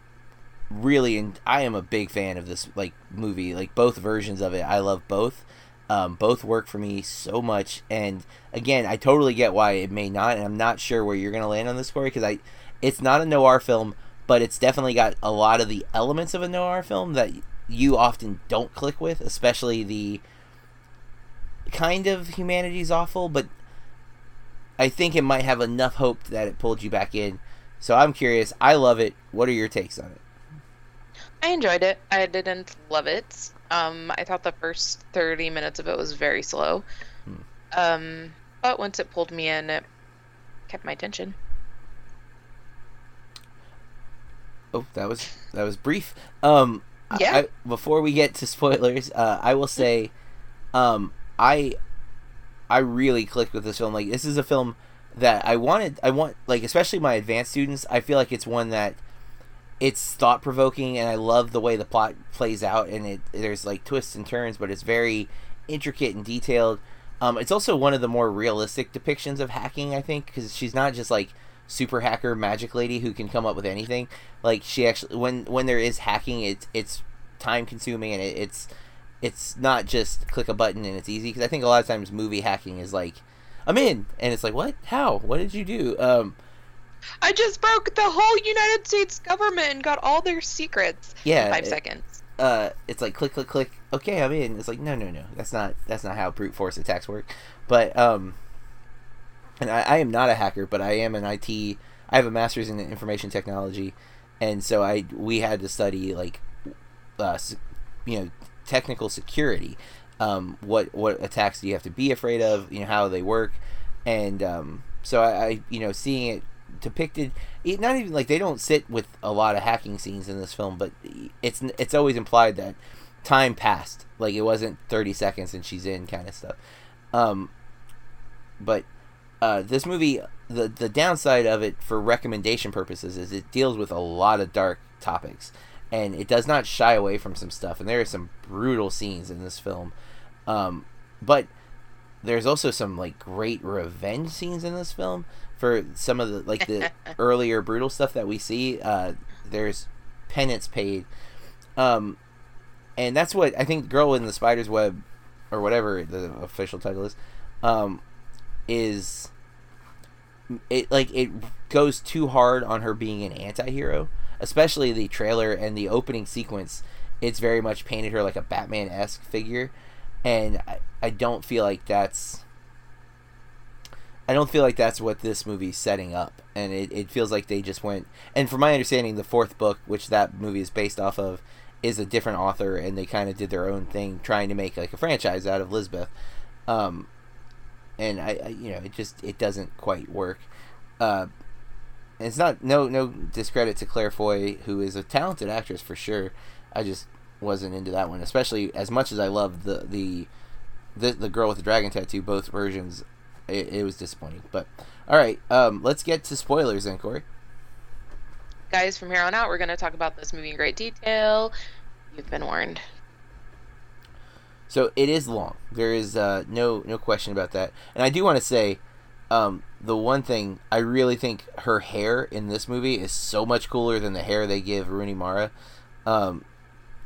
really and I am a big fan of this like movie, like both versions of it. I love both. Um, both work for me so much, and again, I totally get why it may not, and I'm not sure where you're gonna land on this story because I, it's not a noir film, but it's definitely got a lot of the elements of a noir film that you often don't click with, especially the kind of humanity's awful, but I think it might have enough hope that it pulled you back in. So I'm curious. I love it. What are your takes on it? I enjoyed it. I didn't love it. Um, I thought the first 30 minutes of it was very slow. Hmm. Um, but once it pulled me in, it kept my attention. Oh, that was that was brief. Um, yeah. I, before we get to spoilers, uh, I will say, um, I I really clicked with this film. Like, this is a film that I wanted. I want like especially my advanced students. I feel like it's one that it's thought provoking, and I love the way the plot plays out. And it there's like twists and turns, but it's very intricate and detailed. Um, it's also one of the more realistic depictions of hacking, I think, because she's not just like super hacker magic lady who can come up with anything. Like she actually, when when there is hacking, it's it's time consuming and it, it's it's not just click a button and it's easy. Because I think a lot of times movie hacking is like, I'm in, and it's like, what? How? What did you do? Um, I just broke the whole United States government and got all their secrets. Yeah, in five it, seconds. Uh, it's like click, click, click. Okay, I'm in. It's like no, no, no. That's not that's not how brute force attacks work. But um, and I, I am not a hacker, but I am an IT. I have a master's in information technology, and so I we had to study like, uh, you know, technical security. Um, what what attacks do you have to be afraid of? You know how they work, and um, so I, I you know seeing it depicted not even like they don't sit with a lot of hacking scenes in this film but it's it's always implied that time passed. Like it wasn't 30 seconds and she's in kind of stuff. Um but uh this movie the the downside of it for recommendation purposes is it deals with a lot of dark topics. And it does not shy away from some stuff. And there are some brutal scenes in this film. Um but there's also some like great revenge scenes in this film for some of the like the earlier brutal stuff that we see. Uh, there's penance paid, um, and that's what I think. Girl in the Spider's Web, or whatever the official title is, um, is it like it goes too hard on her being an anti-hero especially the trailer and the opening sequence it's very much painted her like a batman-esque figure and I, I don't feel like that's I don't feel like that's what this movie's setting up, and it, it feels like they just went. And from my understanding, the fourth book, which that movie is based off of, is a different author, and they kind of did their own thing, trying to make like a franchise out of Lisbeth. Um, and I, I you know, it just it doesn't quite work. Uh, it's not no no discredit to Claire Foy, who is a talented actress for sure. I just wasn't into that one, especially as much as I loved the the the, the girl with the dragon tattoo. Both versions it, it was disappointing. But all right, um, let's get to spoilers then, Corey. Guys, from here on out, we're going to talk about this movie in great detail. You've been warned. So it is long. There is uh, no no question about that. And I do want to say, um, the one thing I really think her hair in this movie is so much cooler than the hair they give Rooney Mara. Um,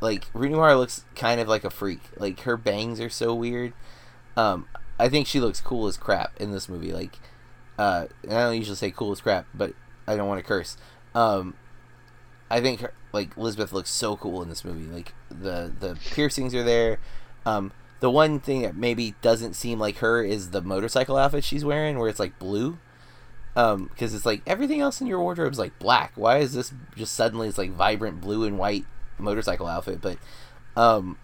like Rooney Mara looks kind of like a freak. Like her bangs are so weird. Um, I think she looks cool as crap in this movie. Like, uh, I don't usually say cool as crap, but I don't want to curse. Um, I think her, like Elizabeth looks so cool in this movie. Like the the piercings are there. Um, the one thing that maybe doesn't seem like her is the motorcycle outfit she's wearing, where it's like blue. Um, because it's like everything else in your wardrobe is like black. Why is this just suddenly it's like vibrant blue and white motorcycle outfit? But, um,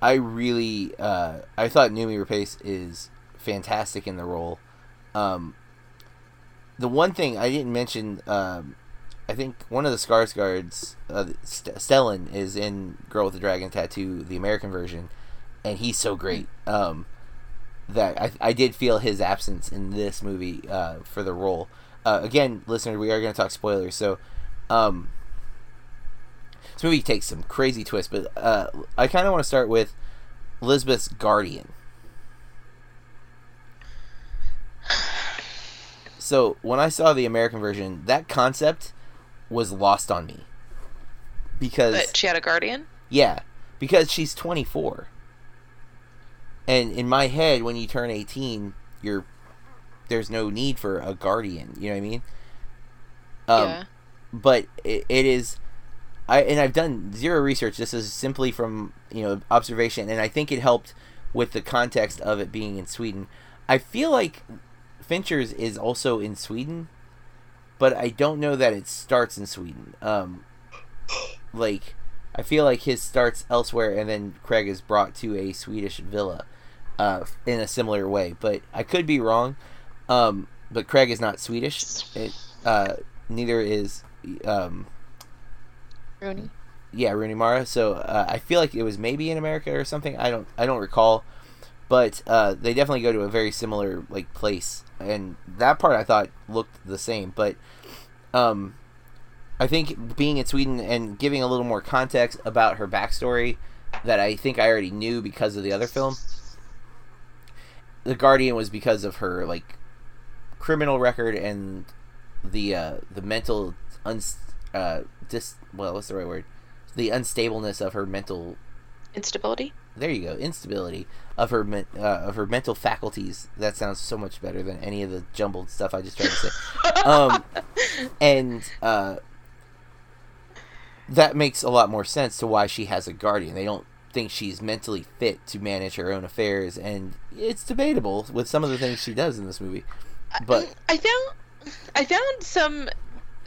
I really uh, I thought Noomi Rapace is fantastic in the role. Um, the one thing I didn't mention um, I think one of the Skarsgårds, uh, St- Stellan, is in Girl with the Dragon Tattoo, the American version, and he's so great um, that I, I did feel his absence in this movie uh, for the role. Uh, again, listener, we are going to talk spoilers, so um, this movie takes some crazy twists, but uh, I kind of want to start with Elizabeth's guardian. So when I saw the American version, that concept was lost on me because But she had a guardian. yeah, because she's 24. And in my head when you turn 18, you're there's no need for a guardian, you know what I mean? Um yeah. but it, it is I and I've done zero research. This is simply from, you know, observation and I think it helped with the context of it being in Sweden. I feel like Fincher's is also in Sweden, but I don't know that it starts in Sweden. Um, like, I feel like his starts elsewhere, and then Craig is brought to a Swedish villa, uh, in a similar way. But I could be wrong. Um, but Craig is not Swedish. It, uh, neither is, um, Rooney. yeah, Rooney Mara. So uh, I feel like it was maybe in America or something. I don't I don't recall, but uh, they definitely go to a very similar like place, and that part I thought looked the same. But um, I think being in Sweden and giving a little more context about her backstory that I think I already knew because of the other film. The Guardian was because of her like criminal record and the uh, the mental uns uh dis well what's the right word? The unstableness of her mental Instability. there you go instability of her men, uh, of her mental faculties. That sounds so much better than any of the jumbled stuff I just tried to say. Um and uh that makes a lot more sense to why she has a guardian. They don't think she's mentally fit to manage her own affairs and it's debatable with some of the things she does in this movie. But I found I found some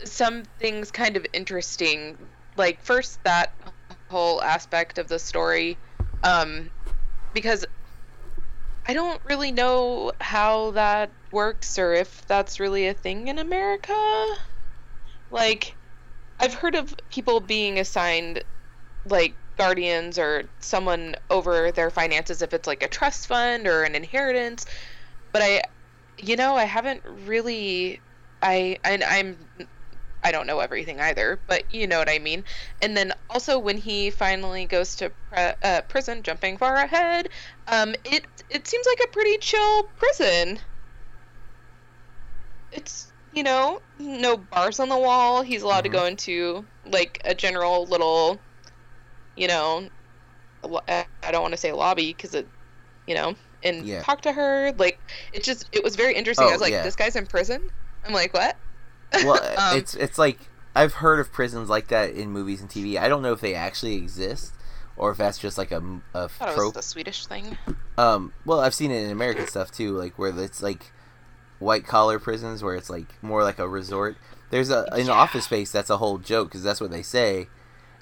some things kind of interesting. Like first that whole aspect of the story, um, because I don't really know how that works or if that's really a thing in America. Like, I've heard of people being assigned like guardians or someone over their finances if it's like a trust fund or an inheritance, but I you know, I haven't really I and I'm I don't know everything either, but you know what I mean. And then also when he finally goes to pre- uh, prison, jumping far ahead, um, it it seems like a pretty chill prison. It's you know no bars on the wall. He's allowed to go into like a general little, you know, uh, I don't want to say lobby because it, you know, and Yeah. talk to her. Like it just it was very interesting. Oh, I was like, yeah. this guy's in prison. I'm like, what? Well Um, it's it's like i've heard of prisons like that in movies and tv i don't know if they actually exist or if that's just like a, a I thought it was trope. the Swedish thing. um well i've seen it in american stuff too like where it's like white collar prisons where it's like more like a resort. There's a in Yeah. office space that's a whole joke because that's what they say.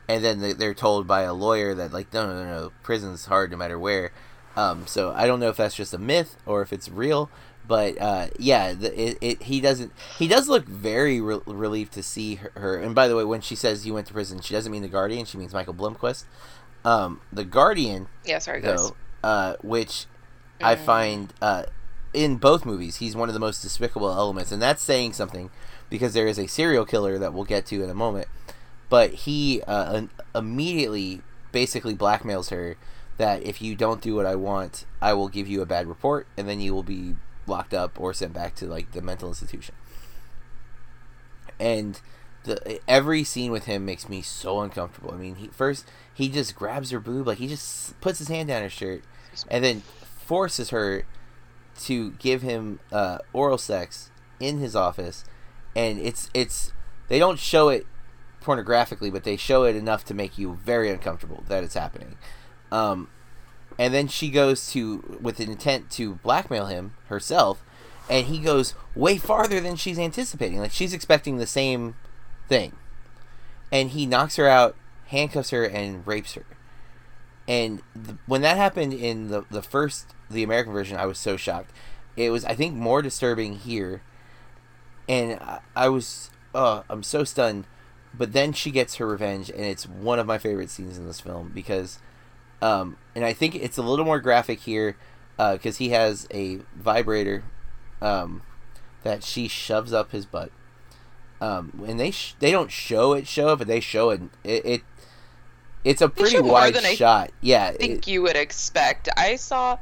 And then they- they're told by a lawyer that like no no no no prison's hard no matter where. Um so i don't know if that's just a myth or if it's real but uh, yeah, the, it, it he doesn't he does look very re- relieved to see her, her. And by the way, when she says he went to prison, she doesn't mean the Guardian. She means Michael Blomkvist. Um, the Guardian, Yeah, sorry guys. though, uh, which I Mm. find uh, in both movies, he's one of the most despicable elements, and that's saying something because there is a serial killer that we'll get to in a moment. But he uh, un- immediately basically blackmails her that if you don't do what I want, I will give you a bad report, and then you will be locked up or sent back to like the mental institution. And the every scene with him makes me so uncomfortable. I mean, he first he just grabs her boob, like he just puts his hand down her shirt, and then forces her to give him uh, oral sex in his office, and it's it's they don't show it pornographically, but they show it enough to make you very uncomfortable that it's happening. Um, and then she goes to with an intent to blackmail him herself, and he goes way farther than she's anticipating. Like she's expecting the same thing, and he knocks her out, handcuffs her, and rapes her. And when that happened in the the first the American version, I was so shocked. It was I think more disturbing here, and I, I was oh, I'm so stunned. But then she gets her revenge, and it's one of my favorite scenes in this film because, um, and I think it's a little more graphic here because he has a vibrator um, that she shoves up his butt. Um, and they sh- they don't show it show it, but they show it. It, it it's a pretty wide than I shot. yeah, I think it- you would expect. I saw.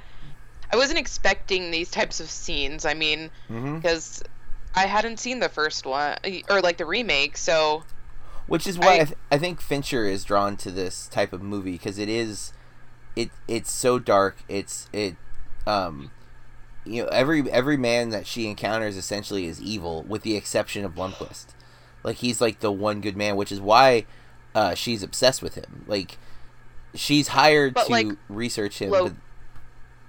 I wasn't expecting these types of scenes. I mean, because I hadn't seen the first one or like the remake, so which is why I, I- th- I think Fincher is drawn to this type of movie because it is, it it's so dark. It's it, um, you know every every man that she encounters essentially is evil with the exception of Blomkvist. Like he's like the one good man, which is why uh, she's obsessed with him. Like she's hired But, to like, research him. low-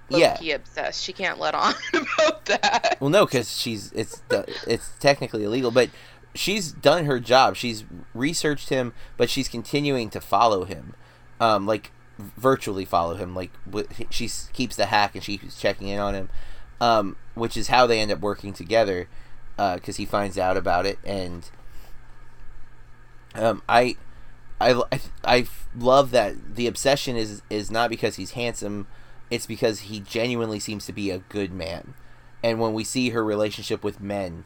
but, yeah. key obsessed. She can't let on about that. Well, no, because she's it's it's technically illegal, but she's done her job. She's researched him, but she's continuing to follow him, um, like virtually follow him. Like she keeps the hack and she's checking in on him, um, which is how they end up working together, because he finds out about it and. Um, I, I, I, I love that the obsession is is not because he's handsome, it's because he genuinely seems to be a good man and when we see her relationship with men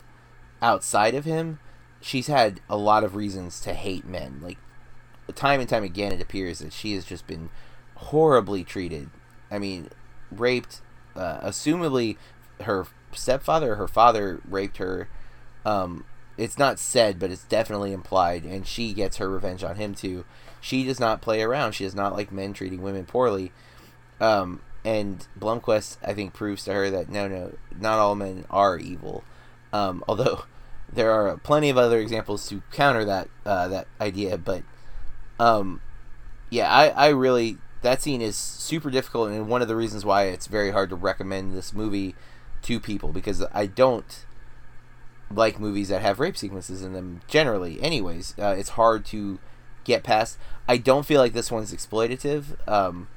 outside of him she's had a lot of reasons to hate men like time and time again it appears that she has just been horribly treated. I mean raped uh, assumably her stepfather or her father raped her. Um, it's not said but it's definitely implied and she gets her revenge on him too. She does not play around. She does not like men treating women poorly. Um, and Blomkvist, I think, proves to her that no, no, not all men are evil. Um, although there are plenty of other examples to counter that uh, that idea, but um, yeah, I, I really that scene is super difficult, and one of the reasons why it's very hard to recommend this movie to people because I don't like movies that have rape sequences in them generally. Anyways, uh, it's hard to get past. I don't feel like this one's exploitative. Um,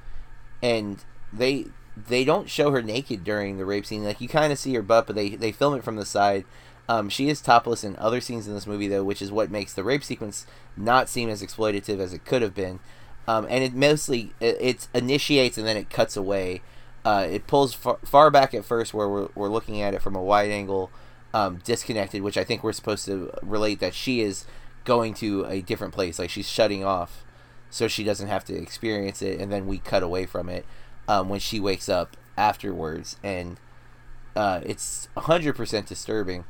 and they they don't show her naked during the rape scene. Like you kind of see her butt, but they they film it from the side. Um, she is topless in other scenes in this movie though, which is what makes the rape sequence not seem as exploitative as it could have been. Um, and it mostly it, it initiates and then it cuts away. Uh, it pulls far, far back at first where we're, we're looking at it from a wide angle, um, disconnected, which I think we're supposed to relate that she is going to a different place, like she's shutting off so she doesn't have to experience it and then we cut away from it um, when she wakes up afterwards and uh, it's 100% disturbing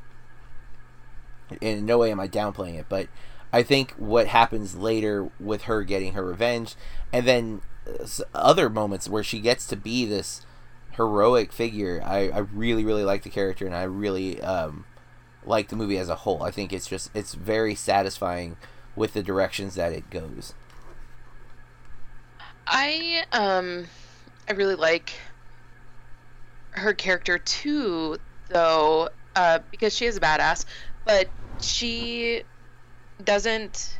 in no way am i downplaying it but i think what happens later with her getting her revenge and then other moments where she gets to be this heroic figure i, I really really like the character and i really um, like the movie as a whole. I think it's just it's very satisfying with the directions that it goes. I um I really like her character too though uh because she is a badass but she doesn't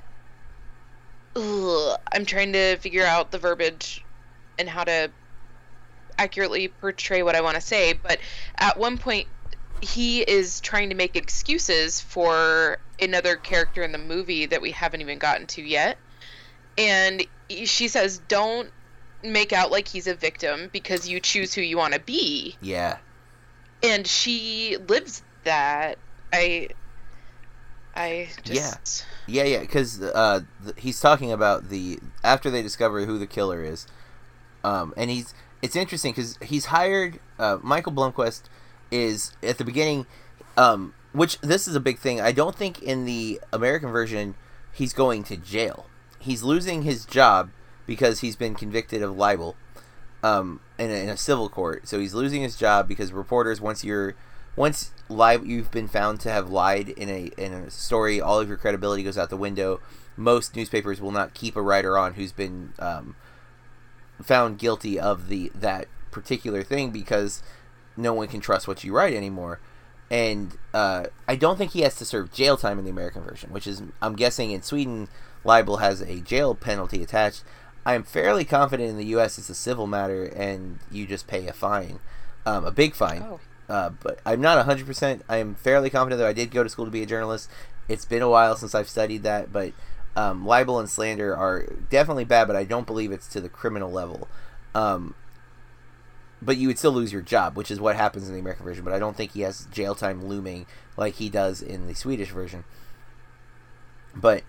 Ugh, I'm trying to figure out the verbiage and how to accurately portray what I want to say but at one point he is trying to make excuses for another character in the movie that we haven't even gotten to yet. And she says don't make out like he's a victim because you choose who you want to be. Yeah. And she lives that. I i just Yeah, yeah, because uh, th- he's talking about the after they discover who the killer is, um, and he's it's interesting because he's hired uh, Michael Blomkvist is at the beginning, um, which this is a big thing. I don't think in the American version he's going to jail. He's losing his job because he's been convicted of libel, um, in a, in a civil court. So he's losing his job because reporters once you're once lie you've been found to have lied in a in a story, all of your credibility goes out the window. Most newspapers will not keep a writer on who's been um, found guilty of the that particular thing because no one can trust what you write anymore. And uh, I don't think he has to serve jail time in the American version, which is I'm guessing in Sweden libel has a jail penalty attached. I'm fairly confident in the U.S. it's a civil matter and you just pay a fine, um, a big fine. oh Uh, but I'm not 100%. I am fairly confident that I did go to school to be a journalist. It's been a while since I've studied that, but um, libel and slander are definitely bad, but I don't believe it's to the criminal level. Um, but you would still lose your job, which is what happens in the American version. But I don't think he has jail time looming like he does in the Swedish version. But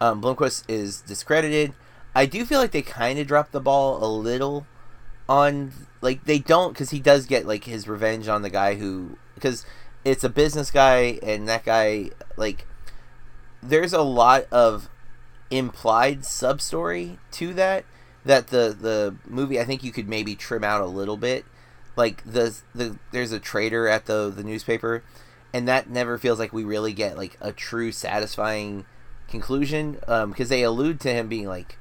um, Blomkvist is discredited. I do feel like they kind of dropped the ball a little on like they don't because he does get like his revenge on the guy who because it's a business guy and that guy like there's a lot of implied sub story to that that the the movie I think you could maybe trim out a little bit. Like the the there's a trader at the the newspaper and that never feels like we really get like a true satisfying conclusion um because they allude to him being like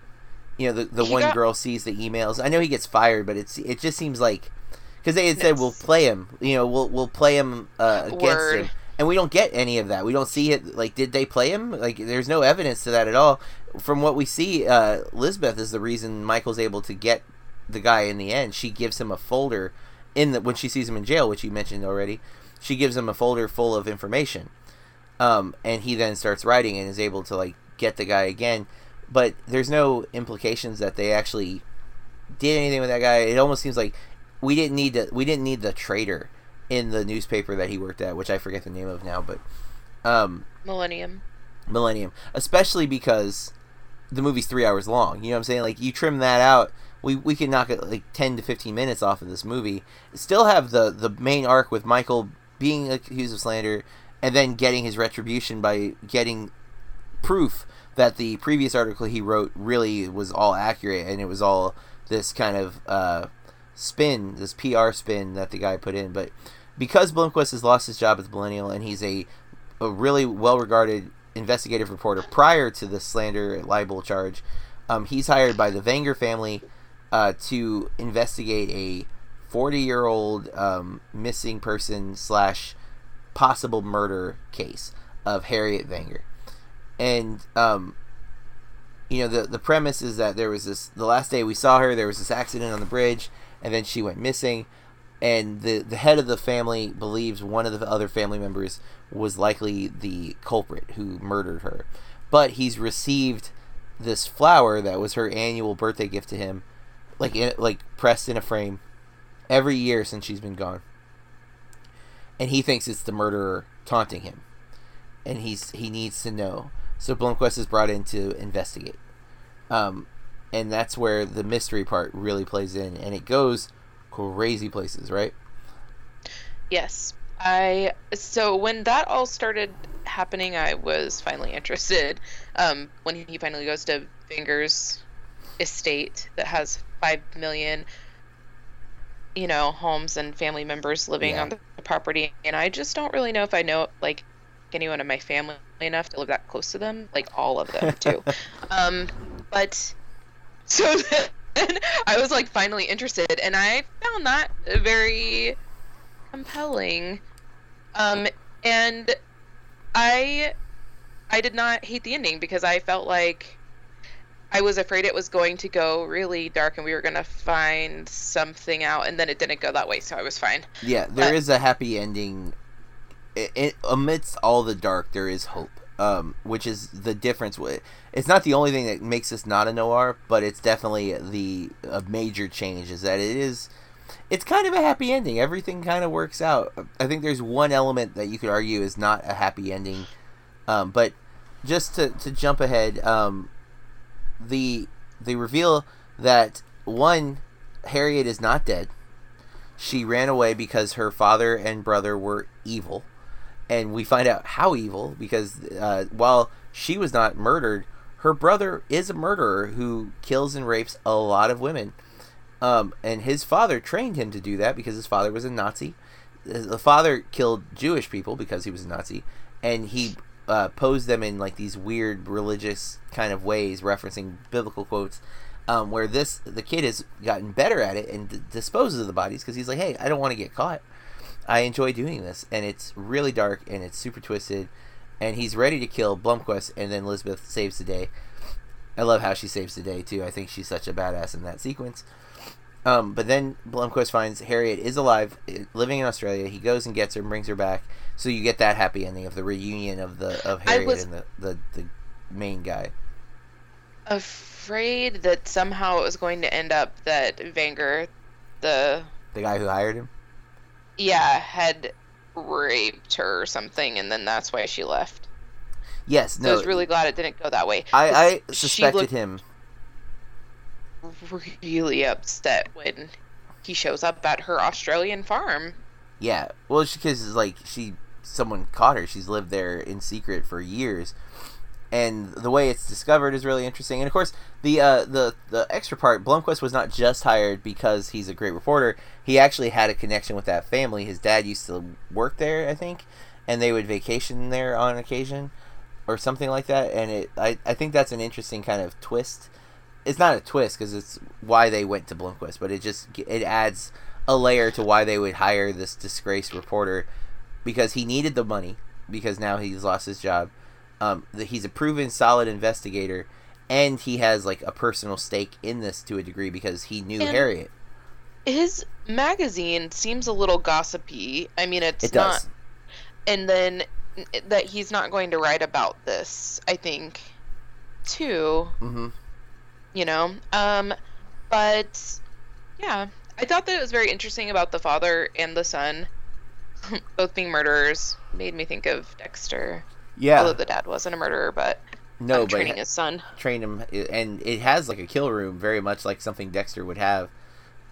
you know the, the He one got- girl sees the emails. I know he gets fired but it's it just seems like because they had said we'll play him you know we'll we'll play him uh, against Word. him. And we don't get any of that. We don't see it like did they play him? Like there's no evidence to that at all. From what we see uh lisbeth is the reason michael's able to get the guy in the end. She gives him a folder in the when she sees him in jail which you mentioned already she gives him a folder full of information. Um, and he then starts writing and is able to like get the guy again but there's no implications that they actually did anything with that guy it almost seems like we didn't need to we didn't need the traitor in the newspaper that he worked at which i forget the name of now but um Millennium. Millennium, especially because the movie's three hours long. You know what I'm saying? Like you trim that out, we we could knock it like ten to fifteen minutes off of this movie. Still have the the main arc with Michael being accused of slander and then getting his retribution by getting proof that the previous article he wrote really was all accurate and it was all this kind of uh, spin, this PR spin that the guy put in. But because Blomkvist has lost his job the Millennium and he's a a really well regarded investigative reporter prior to the slander libel charge. Um, he's hired by the Vanger family uh, to investigate a 40 year old um, missing person slash possible murder case of Harriet Vanger. And, um, you know, the, the premise is that there was this, the last day we saw her, there was this accident on the bridge, and then she went missing and the the head of the family believes one of the other family members was likely the culprit who murdered her. But he's received this flower that was her annual birthday gift to him like in, like pressed in a frame every year since she's been gone. And he thinks it's the murderer taunting him. And he's he needs to know so Blomkvist is brought in to investigate um and that's where the mystery part really plays in and it goes crazy places, right? Yes. I so when that all started happening, I was finally interested. Um, when he finally goes to Finger's estate that has five million, you know, homes and family members living Yeah. on the property, and I just don't really know if I know like anyone in my family enough to live that close to them, like all of them too. um, but so then I was like finally interested, and I found that very compelling. Um, and I I did not hate the ending because I felt like I was afraid it was going to go really dark and we were gonna find something out, and then it didn't go that way, so I was fine. Yeah, there But- is a happy ending. It, amidst all the dark, there is hope, um, which is the difference. It's not the only thing that makes this not a noir, but it's definitely the a major change. Is that it is. It's kind of a happy ending. Everything kind of works out. I think there's one element that you could argue is not a happy ending, um, but just to, to jump ahead, um, the they reveal that one Harriet is not dead. She ran away because her father and brother were evil, and we find out how evil because uh, while she was not murdered, her brother is a murderer who kills and rapes a lot of women. Um, and his father trained him to do that because his father was a Nazi. The father killed Jewish people because he was a Nazi, and he uh, posed them in like these weird religious kind of ways, referencing biblical quotes. Um, where this the kid has gotten better at it and d- disposes of the bodies because he's like, hey, I don't want to get caught. I enjoy doing this, and it's really dark and it's super twisted, and he's ready to kill Blomkvist, and then Elizabeth saves the day. I love how she saves the day too. I think she's such a badass in that sequence. Um, but then Blomkvist finds Harriet is alive, living in Australia. He goes and gets her and brings her back. So you get that happy ending of the reunion of the of Harriet was- and the, the the main guy. Afraid that somehow it was going to end up that Vanger, the The guy who hired him. Yeah, had raped her or something, and then that's why she left. Yes, So. I was really glad it didn't go that way. I, I suspected him. really upset when he shows up at her Australian farm. Yeah, well, she because like she, someone caught her. She's lived there in secret for years, and the way it's discovered is really interesting. And of course, the uh, the the extra part, Blomkvist was not just hired because he's a great reporter. He actually had a connection with that family. His dad used to work there, I think, and they would vacation there on occasion, or something like that. And it, I, I think that's an interesting kind of twist. It's not a twist because it's why they went to Blomkvist, but it just it adds a layer to why they would hire this disgraced reporter because he needed the money because now he's lost his job. Um, that he's a proven solid investigator, and he has like a personal stake in this to a degree because he knew And- Harriet. His magazine seems a little gossipy. I mean, it's It not. And then that he's not going to write about this, I think, too. Mm-hmm. you know um but yeah i thought that it was very interesting about the father and the son both being murderers made me think of dexter Yeah. although the dad wasn't a murderer but no, I'm but training his son train him, and it has like a kill room, very much like something Dexter would have.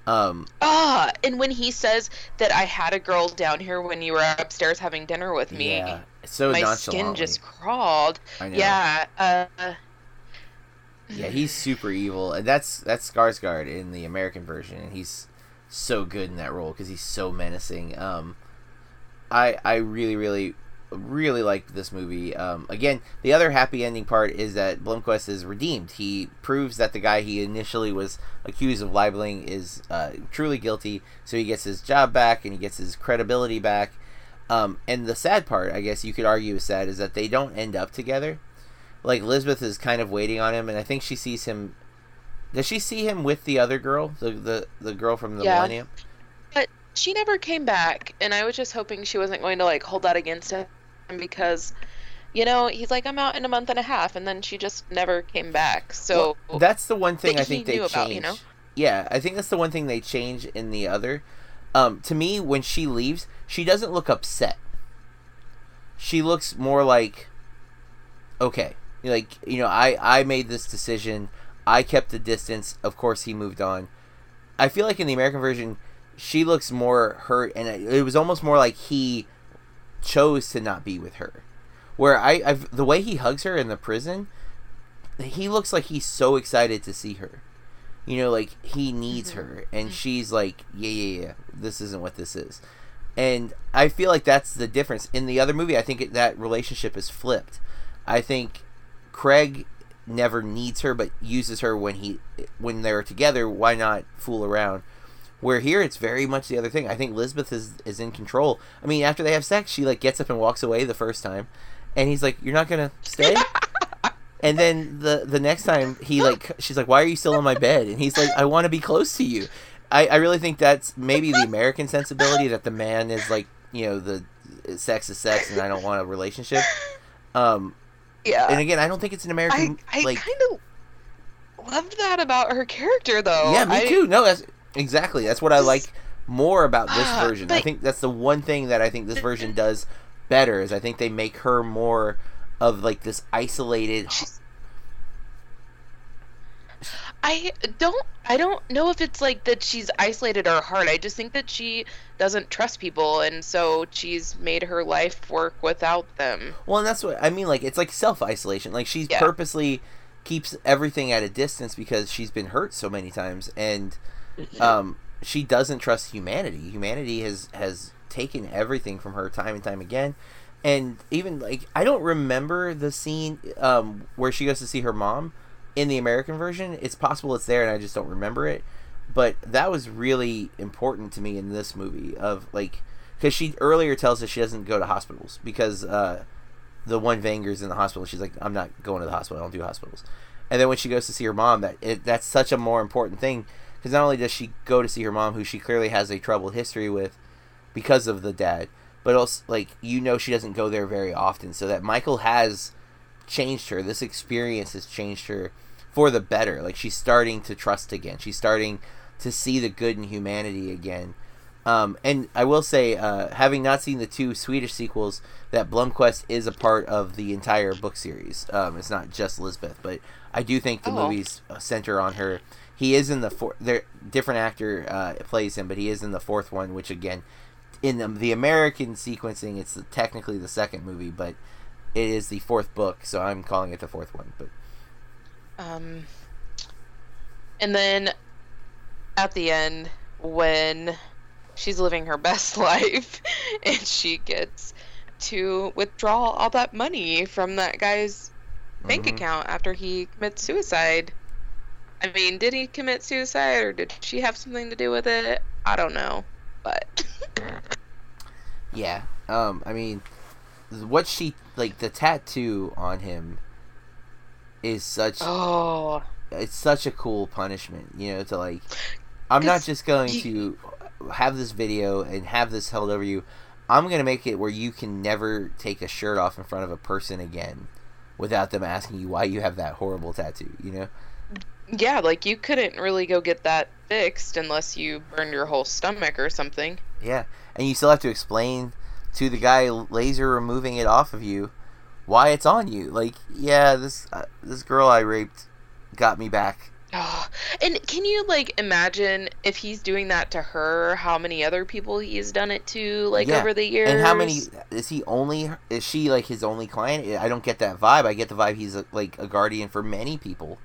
Um, ah and when he says that i had a girl down here when you were upstairs having dinner with me yeah, so my skin just crawled I know. yeah uh Yeah, he's super evil, and that's that's Skarsgård in the American version, and he's so good in that role because he's so menacing. Um, I I really really really liked this movie. Um, again, the other happy ending part is that Blomkvist is redeemed. He proves that the guy he initially was accused of libeling is uh, truly guilty, so he gets his job back and he gets his credibility back. Um, and the sad part, I guess you could argue is sad, is that they don't end up together like Elizabeth is kind of waiting on him, and I think she sees him. Does she see him with the other girl, the the, the girl from the Yeah. Millennium? But she never came back, and I was just hoping she wasn't going to like hold that against him because, you know, he's like, I'm out in a month and a half, and then she just never came back. So Well, that's the one thing I think they knew change. about, you know? Yeah, I think that's the one thing they change in the other. Um, to me, when she leaves, she doesn't look upset. She looks more like, okay, like you know, I I made this decision. I kept the distance. Of course, he moved on. I feel like in the American version, she looks more hurt, and it was almost more like he chose to not be with her. Where I, I've the way he hugs her in the prison, he looks like he's so excited to see her. You know, like he needs mm-hmm. her, and mm-hmm. she's like, yeah, yeah, yeah. This isn't what this is, and I feel like that's the difference. In the other movie, I think it, that relationship is flipped. I think Craig never needs her, but uses her when he when they're together. Why not fool around? Where here it's very much the other thing. I think Lisbeth is is in control. I mean, after they have sex, she like gets up and walks away the first time, and he's like, "You're not gonna stay." and then the the next time he like, she's like, "Why are you still on my bed?" And he's like, "I want to be close to you." I I really think that's maybe the American sensibility that the man is like, you know, the sex is sex, and I don't want a relationship. Um, yeah, and again, I don't think it's an I American I like. kind of loved that about her character though. Yeah, me I- too. No, that's exactly. That's what I like more about this Ah, version. I think that's the one thing that I think this version does better is I think they make her more of like this isolated. She's- I don't I don't know if it's like that she's isolated her heart. I just think that she doesn't trust people and so she's made her life work without them. Well, and that's what I mean. Like it's like self isolation. Like she Yeah. purposely keeps everything at a distance because she's been hurt so many times, and um, she doesn't trust humanity. Humanity has has taken everything from her time and time again. And even like I don't remember the scene um, where she goes to see her mom in the American version. It's possible it's there, and I just don't remember it. But that was really important to me in this movie of like because she earlier tells us she doesn't go to hospitals because uh, the one Vanger's in the hospital. She's like, I'm not going to the hospital. I don't do hospitals. And then when she goes to see her mom, that it, that's such a more important thing because not only does she go to see her mom, who she clearly has a troubled history with because of the dad, but also like you know she doesn't go there very often, so that Michael has changed her. This experience has changed her for the better. Like she's starting to trust again. She's starting to see the good in humanity again. Um, and I will say, uh, having not seen the two Swedish sequels, that Blomkvist is a part of the entire book series. Um, it's not just Lisbeth, but I do think the Oh. movies uh, center on her. He is in the four. There, different actor uh, plays him, but he is in the fourth one, which again, in the, the American sequencing, it's the, technically the second movie, but it is the fourth book, so I'm calling it the fourth one. But Um, and then at the end, when she's living her best life and she gets to withdraw all that money from that guy's bank Mhm. account after he commits suicide. I mean, did he commit suicide or did she have something to do with it? I don't know. But Yeah. Um. I mean, what she like the tattoo on him is such. oh, It's such a cool punishment. You know, to like. I'm not just going you- to have this video and have this held over you. I'm gonna make it where you can never take a shirt off in front of a person again, without them asking you why you have that horrible tattoo. You know. Yeah, like you couldn't really go get that fixed unless you burned your whole stomach or something. Yeah, and you still have to explain to the guy laser removing it off of you why it's on you. Like, yeah, this uh, this girl I raped got me back. Oh, and can you like imagine if he's doing that to her, how many other people he's done it to, like Yeah, over the years? And how many is he only? Is she like his only client? I don't get that vibe. I get the vibe he's a, like a guardian for many people.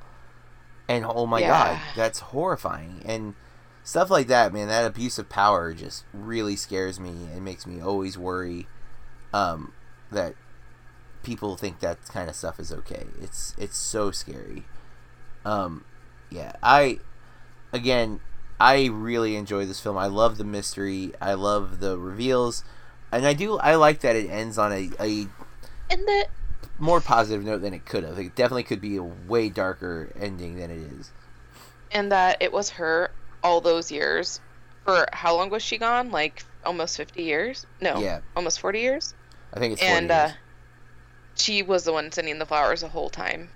And oh my god, that's horrifying. And stuff like that, man. That abuse of power just really scares me and makes me always worry um, that people think that kind of stuff is okay. It's it's so scary. Um, yeah, I again, I really enjoy this film. I love the mystery. I love the reveals, and I do. I like that it ends on a, a And the more positive note than it could have. It definitely could be a way darker ending than it is. and that it was her all those years. For how long was she gone? Like almost fifty years? No, Yeah, almost forty years. I think it's 40 and years. uh, she was the one sending the flowers the whole time.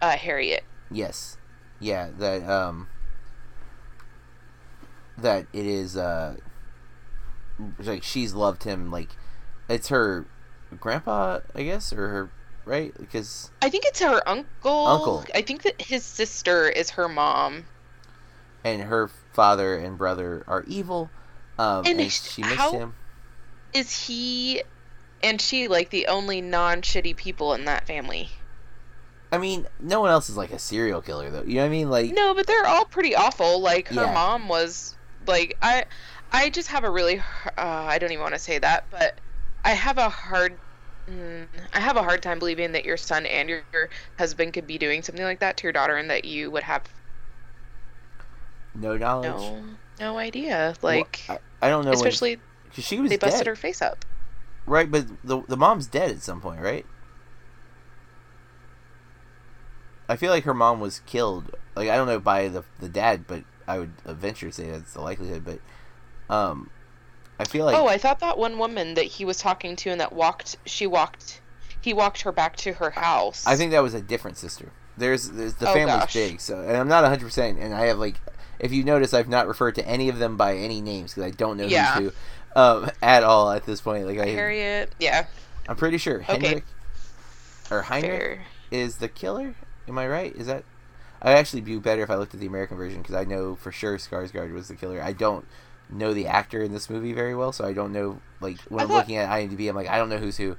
Uh, Harriet. Yes. Yeah, that um that it is uh like she's loved him like it's her grandpa, I guess, or her right? Because I think it's her uncle. Uncle. I think that his sister is her mom. and her father and brother are evil. Um And and, she missed him. Is he and she like the only non-shitty people in that family? I mean, no one else is like a serial killer though. You know what I mean? Like No, but they're all pretty awful. Like her Yeah. mom was like I I just have a really uh, I don't even want to say that, but I have a hard mm, I have a hard time believing that your son and your, husband could be doing something like that to your daughter and that you would have no knowledge. no no idea. Well, Like I, I don't know when- especially 'cause she was they busted dead, her face up. right? But the the mom's dead at some point, right? I feel like her mom was killed. Like I don't know by the the dad, but I would venture to say that's the likelihood. But um, I feel like oh, I thought that one woman that he was talking to and that walked she walked he walked her back to her house. I think that was a different sister. There's, there's the Oh, family's gosh. big, so and I'm not 100, percent and I have like, if you notice, I've not referred to any of them by any names because I don't know Yeah. who's who, um, at all at this point. Like I, Harriet. Yeah. I'm pretty sure Okay. Or Heinrich Fair. is the killer. Am I right? Is that? I actually do better if I looked at the American version because I know for sure Skarsgård was the killer. I don't know the actor in this movie very well, so I don't know. Like when I I'm thought- looking at IMDb, I'm like, I don't know who's who.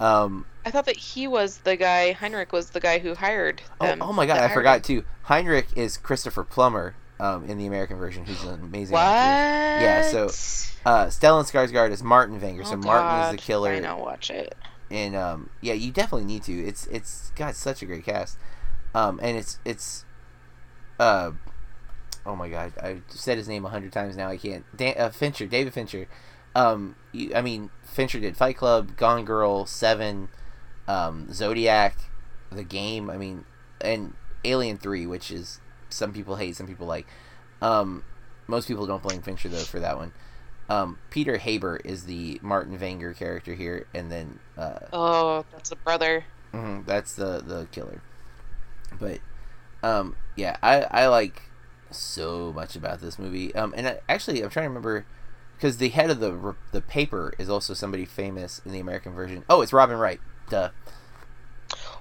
Um, I thought that he was the guy. Heinrich was the guy who hired oh, them. oh my god, I forgot him. too. Heinrich is Christopher Plummer um, in the American version, who's an amazing What? actor. Yeah, so, Uh, Stellan Skarsgård is Martin Vanger, so Oh, Martin is the killer. I know. Watch it. and um, yeah, you definitely need to. It's it's got such a great cast, um, and it's it's, uh, oh my god, I said his name a hundred times now. I can't. Dan, uh, Fincher, David Fincher. Um, you, I mean, Fincher did Fight Club, Gone Girl, Seven, um, Zodiac, The Game. I mean, and Alien Three, which is some people hate, some people like. Um, most people don't blame Fincher though for that one. Um, Peter Haber is the Martin Vanger character here, and then uh, Oh, that's a brother. mhm, that's the the killer. But um, yeah, I I like so much about this movie. Um, and I, actually, I'm trying to remember because the head of the the paper is also somebody famous in the American version. Oh, it's Robin Wright. Duh.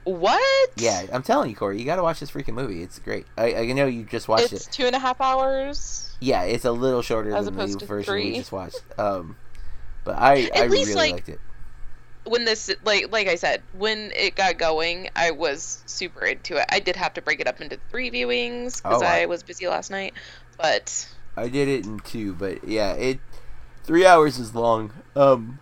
What? Yeah, I'm telling you, Corey, you got to watch this freaking movie. It's great. I, I know you just watched It's it. two and a half hours. Yeah, it's a little shorter As than the version we just watched. Um, but I I least, really like, liked it. When this, like, like I said, when it got going, I was super into it. I did have to break it up into three viewings because Oh, I- I was busy last night. But I did it in two, but yeah, it three hours is long. Um,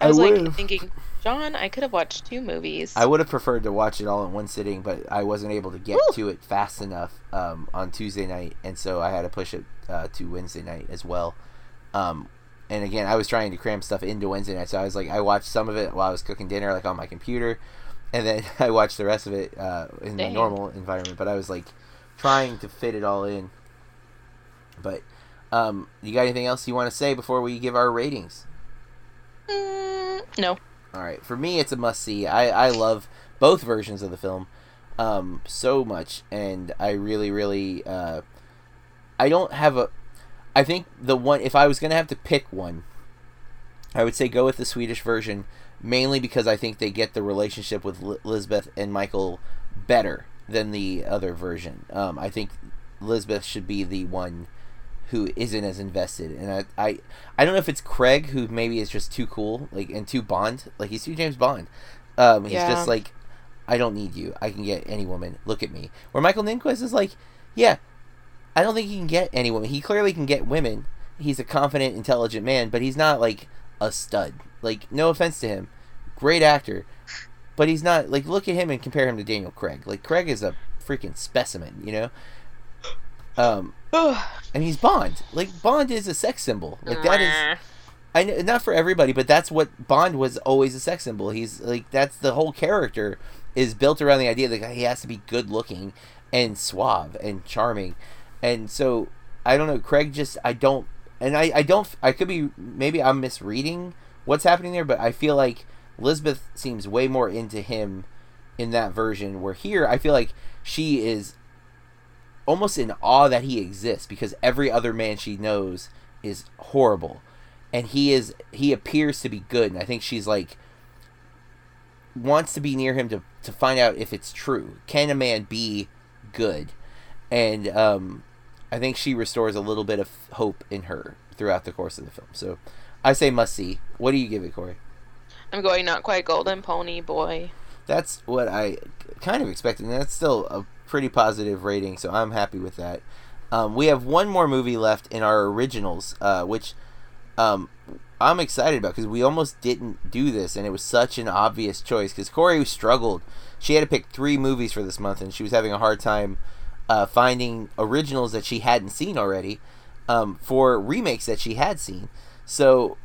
I was like thinking, John, I could have watched two movies. I would have preferred to watch it all in one sitting, but I wasn't able to get to it fast enough um, on Tuesday night, and so I had to push it uh, to Wednesday night as well. Um, and again, I was trying to cram stuff into Wednesday night, so I was like, I watched some of it while I was cooking dinner, like on my computer, and then I watched the rest of it uh, in my Dang. normal environment. But I was like trying to fit it all in. But um, you got anything else you want to say before we give our ratings? Mm, no. All right, for me, it's a must see. I I love both versions of the film um, so much, and I really really uh, I don't have a. I think the one if I was gonna have to pick one, I would say go with the Swedish version, mainly because I think they get the relationship with Li- Lisbeth and Michael better than the other version. Um, I think Lisbeth should be the one who isn't as invested, and I, I I don't know if it's Craig who maybe is just too cool, like and too Bond, like he's too James Bond. Um, he's Yeah. just like, I don't need you. I can get any woman. Look at me. Where Michael Nyqvist is like, yeah, I don't think he can get any woman. He clearly can get women. He's a confident, intelligent man, but he's not like a stud. Like, no offense to him, great actor, but he's not like look at him and compare him to Daniel Craig. Like Craig is a freaking specimen, you know. Um, and he's Bond. Like Bond is a sex symbol. Like that is. I know, not for everybody, but that's what Bond was always a sex symbol. He's like that's the whole character is built around the idea that he has to be good looking and suave and charming, and so I don't know. Craig just I don't, and I I don't I could be maybe I'm misreading what's happening there, but I feel like Lisbeth seems way more into him in that version. Where here I feel like she is almost in awe that he exists because every other man she knows is horrible and he is he appears to be good and i think she's like wants to be near him to to find out if it's true can a man be good and um i think she restores a little bit of hope in her throughout the course of the film so i say must see what do you give it corey I'm going not quite golden pony boy. that's what I kind of expected, and that's still a pretty positive rating, so I'm happy with that. Um, we have one more movie left in our originals, uh, which um, I'm excited about because we almost didn't do this, and it was such an obvious choice because Corey struggled. She had to pick three movies for this month, and she was having a hard time uh, finding originals that she hadn't seen already um, for remakes that she had seen. So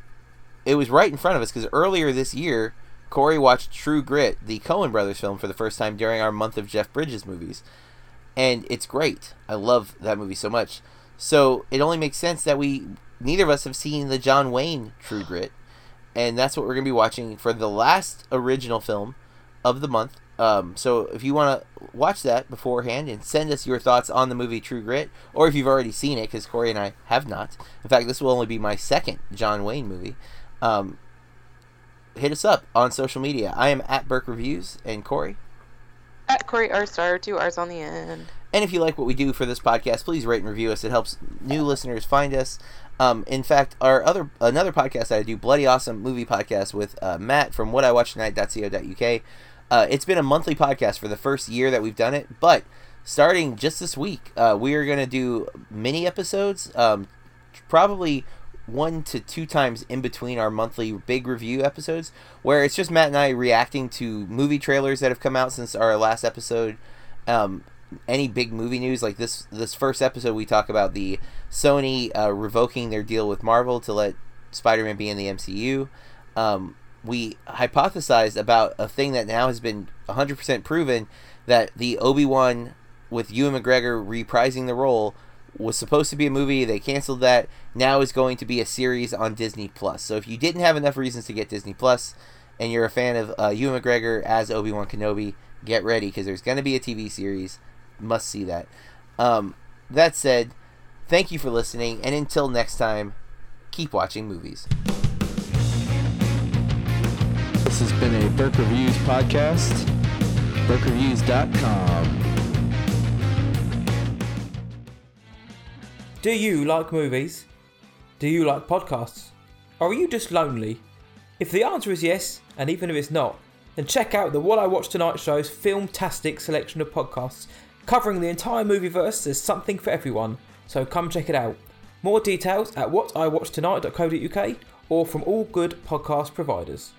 it was right in front of us because earlier this year, Corey watched True Grit, the Coen Brothers film, for the first time during our month of Jeff Bridges movies, and it's great. I love that movie so much. So it only makes sense that we neither of us have seen the John Wayne True Grit, and that's what we're gonna be watching for the last original film of the month. Um, so if you want to watch that beforehand and send us your thoughts on the movie True Grit, or if you've already seen it, because Corey and I have not. In fact, this will only be my second John Wayne movie. Um, hit us up on social media. I am at Burke Reviews and Corey. At Corey R Star, two R's on the end. And if you like what we do for this podcast, please rate and review us. It helps new listeners find us. Um, in fact, our other another podcast that I do, Bloody Awesome Movie Podcast with uh, Matt from What I Watch Tonight.co.uk. Uh, it's been a monthly podcast for the first year that we've done it, but starting just this week, uh, we are going to do mini episodes, um, probably one to two times in between our monthly big review episodes, where it's just Matt and I reacting to movie trailers that have come out since our last episode. Um, any big movie news like this this first episode we talk about the Sony uh, revoking their deal with Marvel to let Spider-Man be in the MCU. Um, we hypothesized about a thing that now has been 100% proven that the Obi-Wan with Ewan McGregor reprising the role was supposed to be a movie. They canceled that. Now is going to be a series on Disney Plus. So if you didn't have enough reasons to get Disney Plus, and you're a fan of uh, Ewan McGregor as Obi Wan Kenobi, get ready because there's going to be a TV series. Must see that. Um, that said, thank you for listening, and until next time, keep watching movies. This has been a Burke Reviews podcast. BurkeReviews.com. Do you like movies? Do you like podcasts? Or are you just lonely? If the answer is yes, and even if it's not, then check out the What I Watch Tonight show's filmtastic selection of podcasts covering the entire movieverse. There's something for everyone, so come check it out. More details at whatiwatchtonight.co.uk or from all good podcast providers.